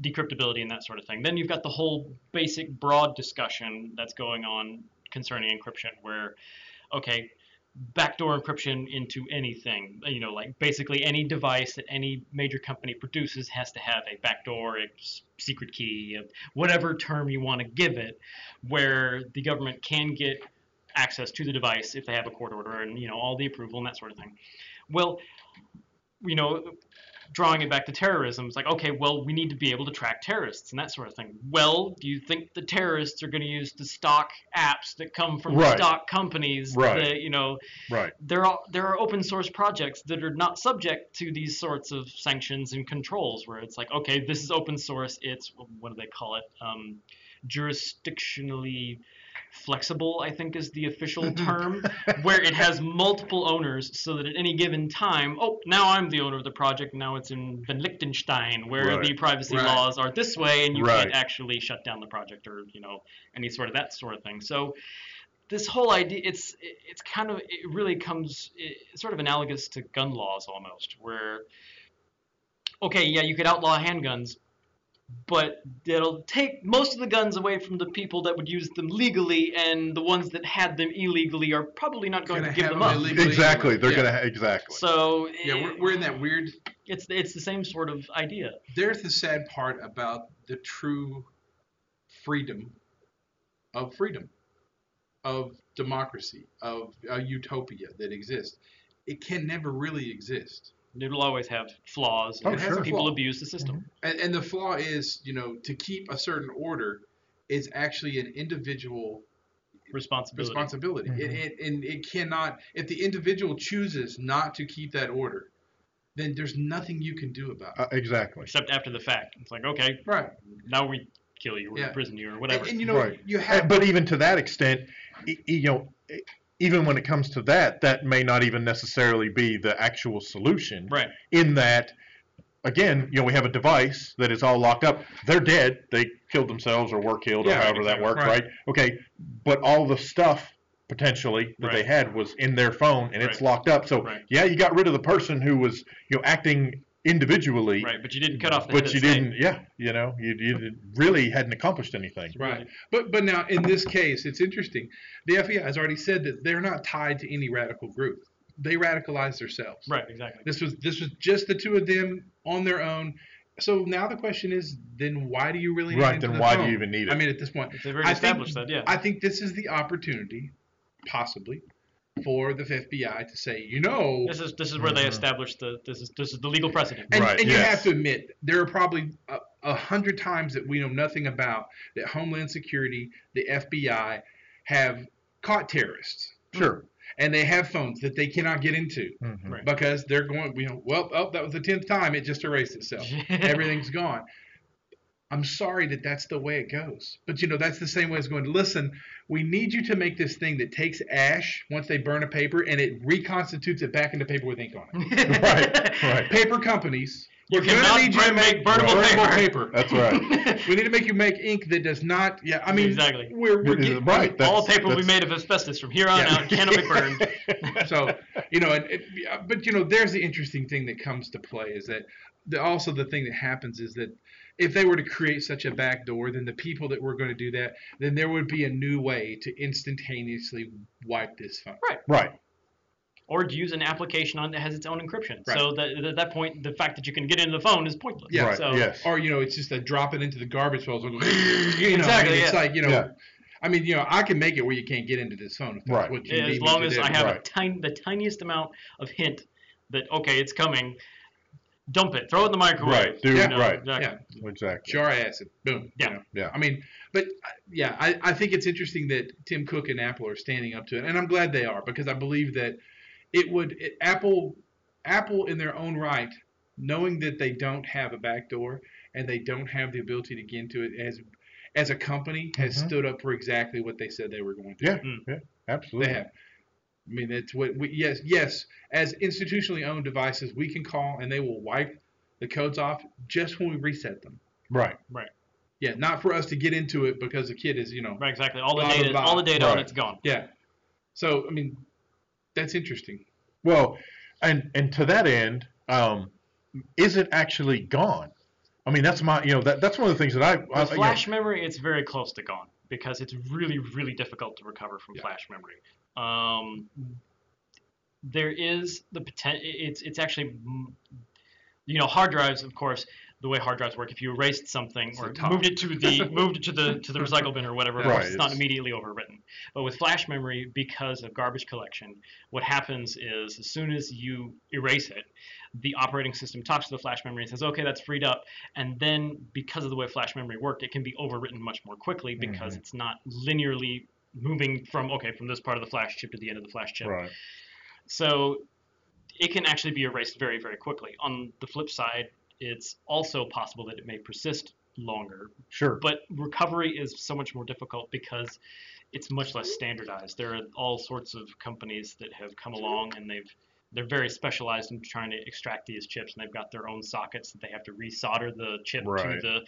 decryptability and that sort of thing. Then you've got the whole basic broad discussion that's going on concerning encryption where okay, backdoor encryption into anything. You know, like basically any device that any major company produces has to have a backdoor, a secret key, whatever term you want to give it, where the government can get access to the device if they have a court order and you know all the approval and that sort of thing. Well, you know, drawing it back to terrorism, it's like, okay, well, we need to be able to track terrorists and that sort of thing. Well, do you think the terrorists are going to use the stock apps that come from Right. stock companies? Right. That, you know, right there are there are open source projects that are not subject to these sorts of sanctions and controls, where it's like, okay, this is open source. It's what do they call it? Um, jurisdictionally flexible, I think is the official term, where it has multiple owners, so that at any given time, oh, now I'm the owner of the project. Now it's in Van Liechtenstein, where Right. the privacy Right. laws are this way, and you Right. can't actually shut down the project or you know any sort of that sort of thing. So this whole idea it's it's kind of it really comes it's sort of analogous to gun laws almost where okay yeah you could outlaw handguns but it'll take most of the guns away from the people that would use them legally and the ones that had them illegally are probably not going Gonna give them them up illegally. exactly they're Yeah. gonna ha- exactly so Yeah, it- we're, we're in that weird. it's it's the same sort of idea There's the sad part about the true freedom of freedom, of democracy, of a utopia that exists. It can never really exist. It'll always have flaws Oh, and sure. people abuse the system And, and the flaw is, you know, to keep a certain order is actually an individual responsibility responsibility. It, Mhm. it, and it cannot, if the individual chooses not to keep that order, then there's nothing you can do about it. Uh, exactly. Except after the fact, it's like okay, right. now we kill you, or Yeah. imprison you, or whatever. and, you know, Right. you have But even to that extent, y- y- you know, even when it comes to that, that may not even necessarily be the actual solution. right. In that, again, you know, we have a device that is all locked up. They're dead. They killed themselves or were killed or Yeah, however that worked, Right. right. Okay, but all the stuff potentially that they had was in their phone and it's locked up. So Right. yeah, you got rid of the person who was you know acting individually. Right, but you didn't cut off the But head you the didn't, yeah, you know, you, you really hadn't accomplished anything. Right. But but now in this case, it's interesting. The FBI has already said that they're not tied to any radical group. They radicalize themselves. Right, exactly. This was this was just the two of them on their own. So now the question is, then why do you really need Right, then the why do you even need it? I mean, at this point, They've already I think- established that, yeah. I think this is the opportunity, possibly, for the FBI to say, you know, This is this is where they Mhm. established the this is this is the legal precedent. and, Right, and you have to admit there are probably a, a hundred times that we know nothing about that Homeland Security, the FBI, have caught terrorists, Sure. and they have phones that they cannot get into Mhm. Right. because they're going. You know, well, oh, that was the tenth time it just erased itself. Everything's gone. I'm sorry that that's the way it goes. But you know, that's the same way as going, to listen, we need you to make this thing that takes ash once they burn a paper and it reconstitutes it back into paper with ink on it. Right, right. Paper companies, You we're gonna cannot need you to make make burnable burnable paper. paper. That's right. We need to make you make ink that does not. Yeah, I mean, Exactly. We're, we're getting, right. That's, All paper will be made of asbestos from here on Yeah. out. Cannot be burned. so you know, and it, but you know, there's the interesting thing that comes to play is that the, also the thing that happens is that if they were to create such a back door, then the people that were going to do that, then there would be a new way to instantaneously wipe this phone. Right. Right. Or use an application on that has its own encryption. Right. So that at that point, the fact that you can get into the phone is pointless. Yeah, right. So, yes. Or you know, it's just a drop it into the garbage pail. You know, I Exactly, mean, it's yeah. like you know. Yeah. I mean, you know, I can make it where you can't get into this phone if that's Right. what you Yeah, need as long as do. I have a Right. tiny, the tiniest amount of hint that okay, it's coming. Dump it. Throw it in the microwave. Right. Do Yeah. You know, right. exactly. Yeah. Exactly. jar acid. Boom. Yeah. You know? Yeah. I mean, but yeah, I, I think it's interesting that Tim Cook and Apple are standing up to it, and I'm glad they are because I believe that it would it, Apple Apple in their own right, knowing that they don't have a backdoor and they don't have the ability to get into it as as a company has Mhm. stood up for exactly what they said they were going to. Yeah. Mm. Yeah. Absolutely. They have. I mean, that's what we, yes, yes, as institutionally owned devices, we can call and they will wipe the codes off just when we reset them. Right. Right. Yeah, not for us to get into it because the kid is, you know, Right. Exactly. All the Blah, blah, data, blah. all the data on it's gone. yeah. So, I mean, that's interesting. Well, and and to that end, um, is it actually gone? I mean, that's my you know that that's one of the things that I, I With you know, flash memory, it's very close to gone because it's really, really difficult to recover from Yeah. flash memory. Um, there is the potential. It's it's actually, you know, hard drives. Of course, the way hard drives work, if you erased something It's or moved it to the moved it to the to the recycle bin or whatever, Right, course, it's not immediately overwritten. But with flash memory, because of garbage collection, what happens is as soon as you erase it, the operating system talks to the flash memory and says, "Okay, that's freed up." And then, because of the way flash memory worked, it can be overwritten much more quickly because Mhm. it's not linearly moving from okay from this part of the flash chip to the end of the flash chip. right. So it can actually be erased very, very quickly. On the flip side, it's also possible that it may persist longer. Sure. But recovery is so much more difficult because it's much less standardized. There are all sorts of companies that have come along and they've they're very specialized in trying to extract these chips and they've got their own sockets that they have to resolder the chip to the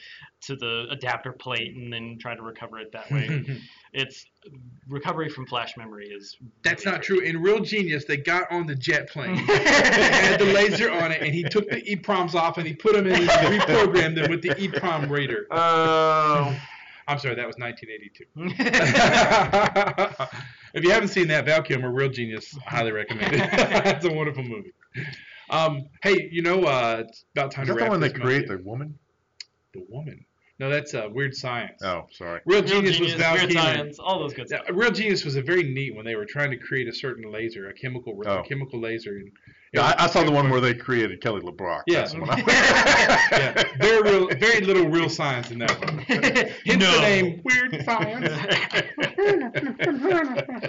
to the adapter plate and then try to recover it that way. it's recovery from flash memory is That's really not true. In Real Genius, they got on the jet plane, had the laser on it, and he took the EEPROMs off and he put them in and reprogrammed them with the EEPROM reader. Oh. I'm sorry, that was 1982. If you haven't seen that, Val Kilmer, Real Genius, highly recommend it. it's a wonderful movie. Um, hey, you know, uh, it's about time Is to that wrap the one this that create monkey the woman? the woman. No, that's uh, Weird Science. Oh, sorry. Real, Real Genius, was Val Weird Kilmer. Science, all those good Yeah. Real Genius was a very neat when they were trying to create a certain laser, a chemical, Oh. a chemical laser. And Yeah, I, I saw the one where they created Kelly LeBrock. Yeah. That's the one I- yeah, very real, very little real science in that one. Hence No. the name Weird Science.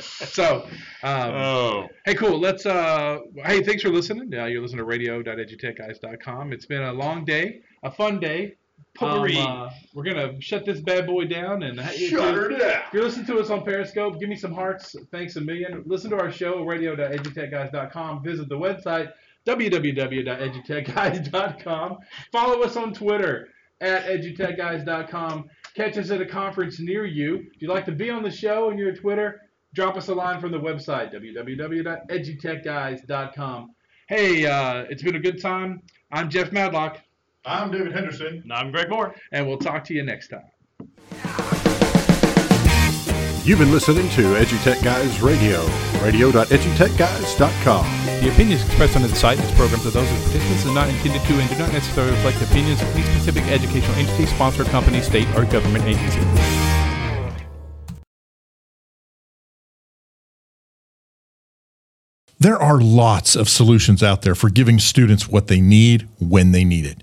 so, um, oh. hey, cool. Let's. Uh, hey, thanks for listening. Uh, you're listening to radio.edutechguys.com. It's been a long day, a fun day. Potpourri. Um, uh, we're gonna shut this bad boy down and if Shut you- her down. If you're listening to us on Periscope, give me some hearts. Thanks a million. Listen to our show, radio.edutechguys.com. Visit the website, www.edutechguys.com. Follow us on Twitter at edutechguys.com. Catch us at a conference near you. If you'd like to be on the show and you're a Twitter, drop us a line from the website, www.edutechguys.com. Hey, uh, it's been a good time. I'm Jeff Madlock, I'm David Henderson. And I'm Greg Moore. and we'll talk to you next time. You've been listening to EduTech Guys Radio, radio.edutechguys.com. The opinions expressed on the site and its programs are those of the participants and not intended to and do not necessarily reflect the opinions of any specific educational entity, sponsor, company, state, or government agency. There are lots of solutions out there for giving students what they need when they need it.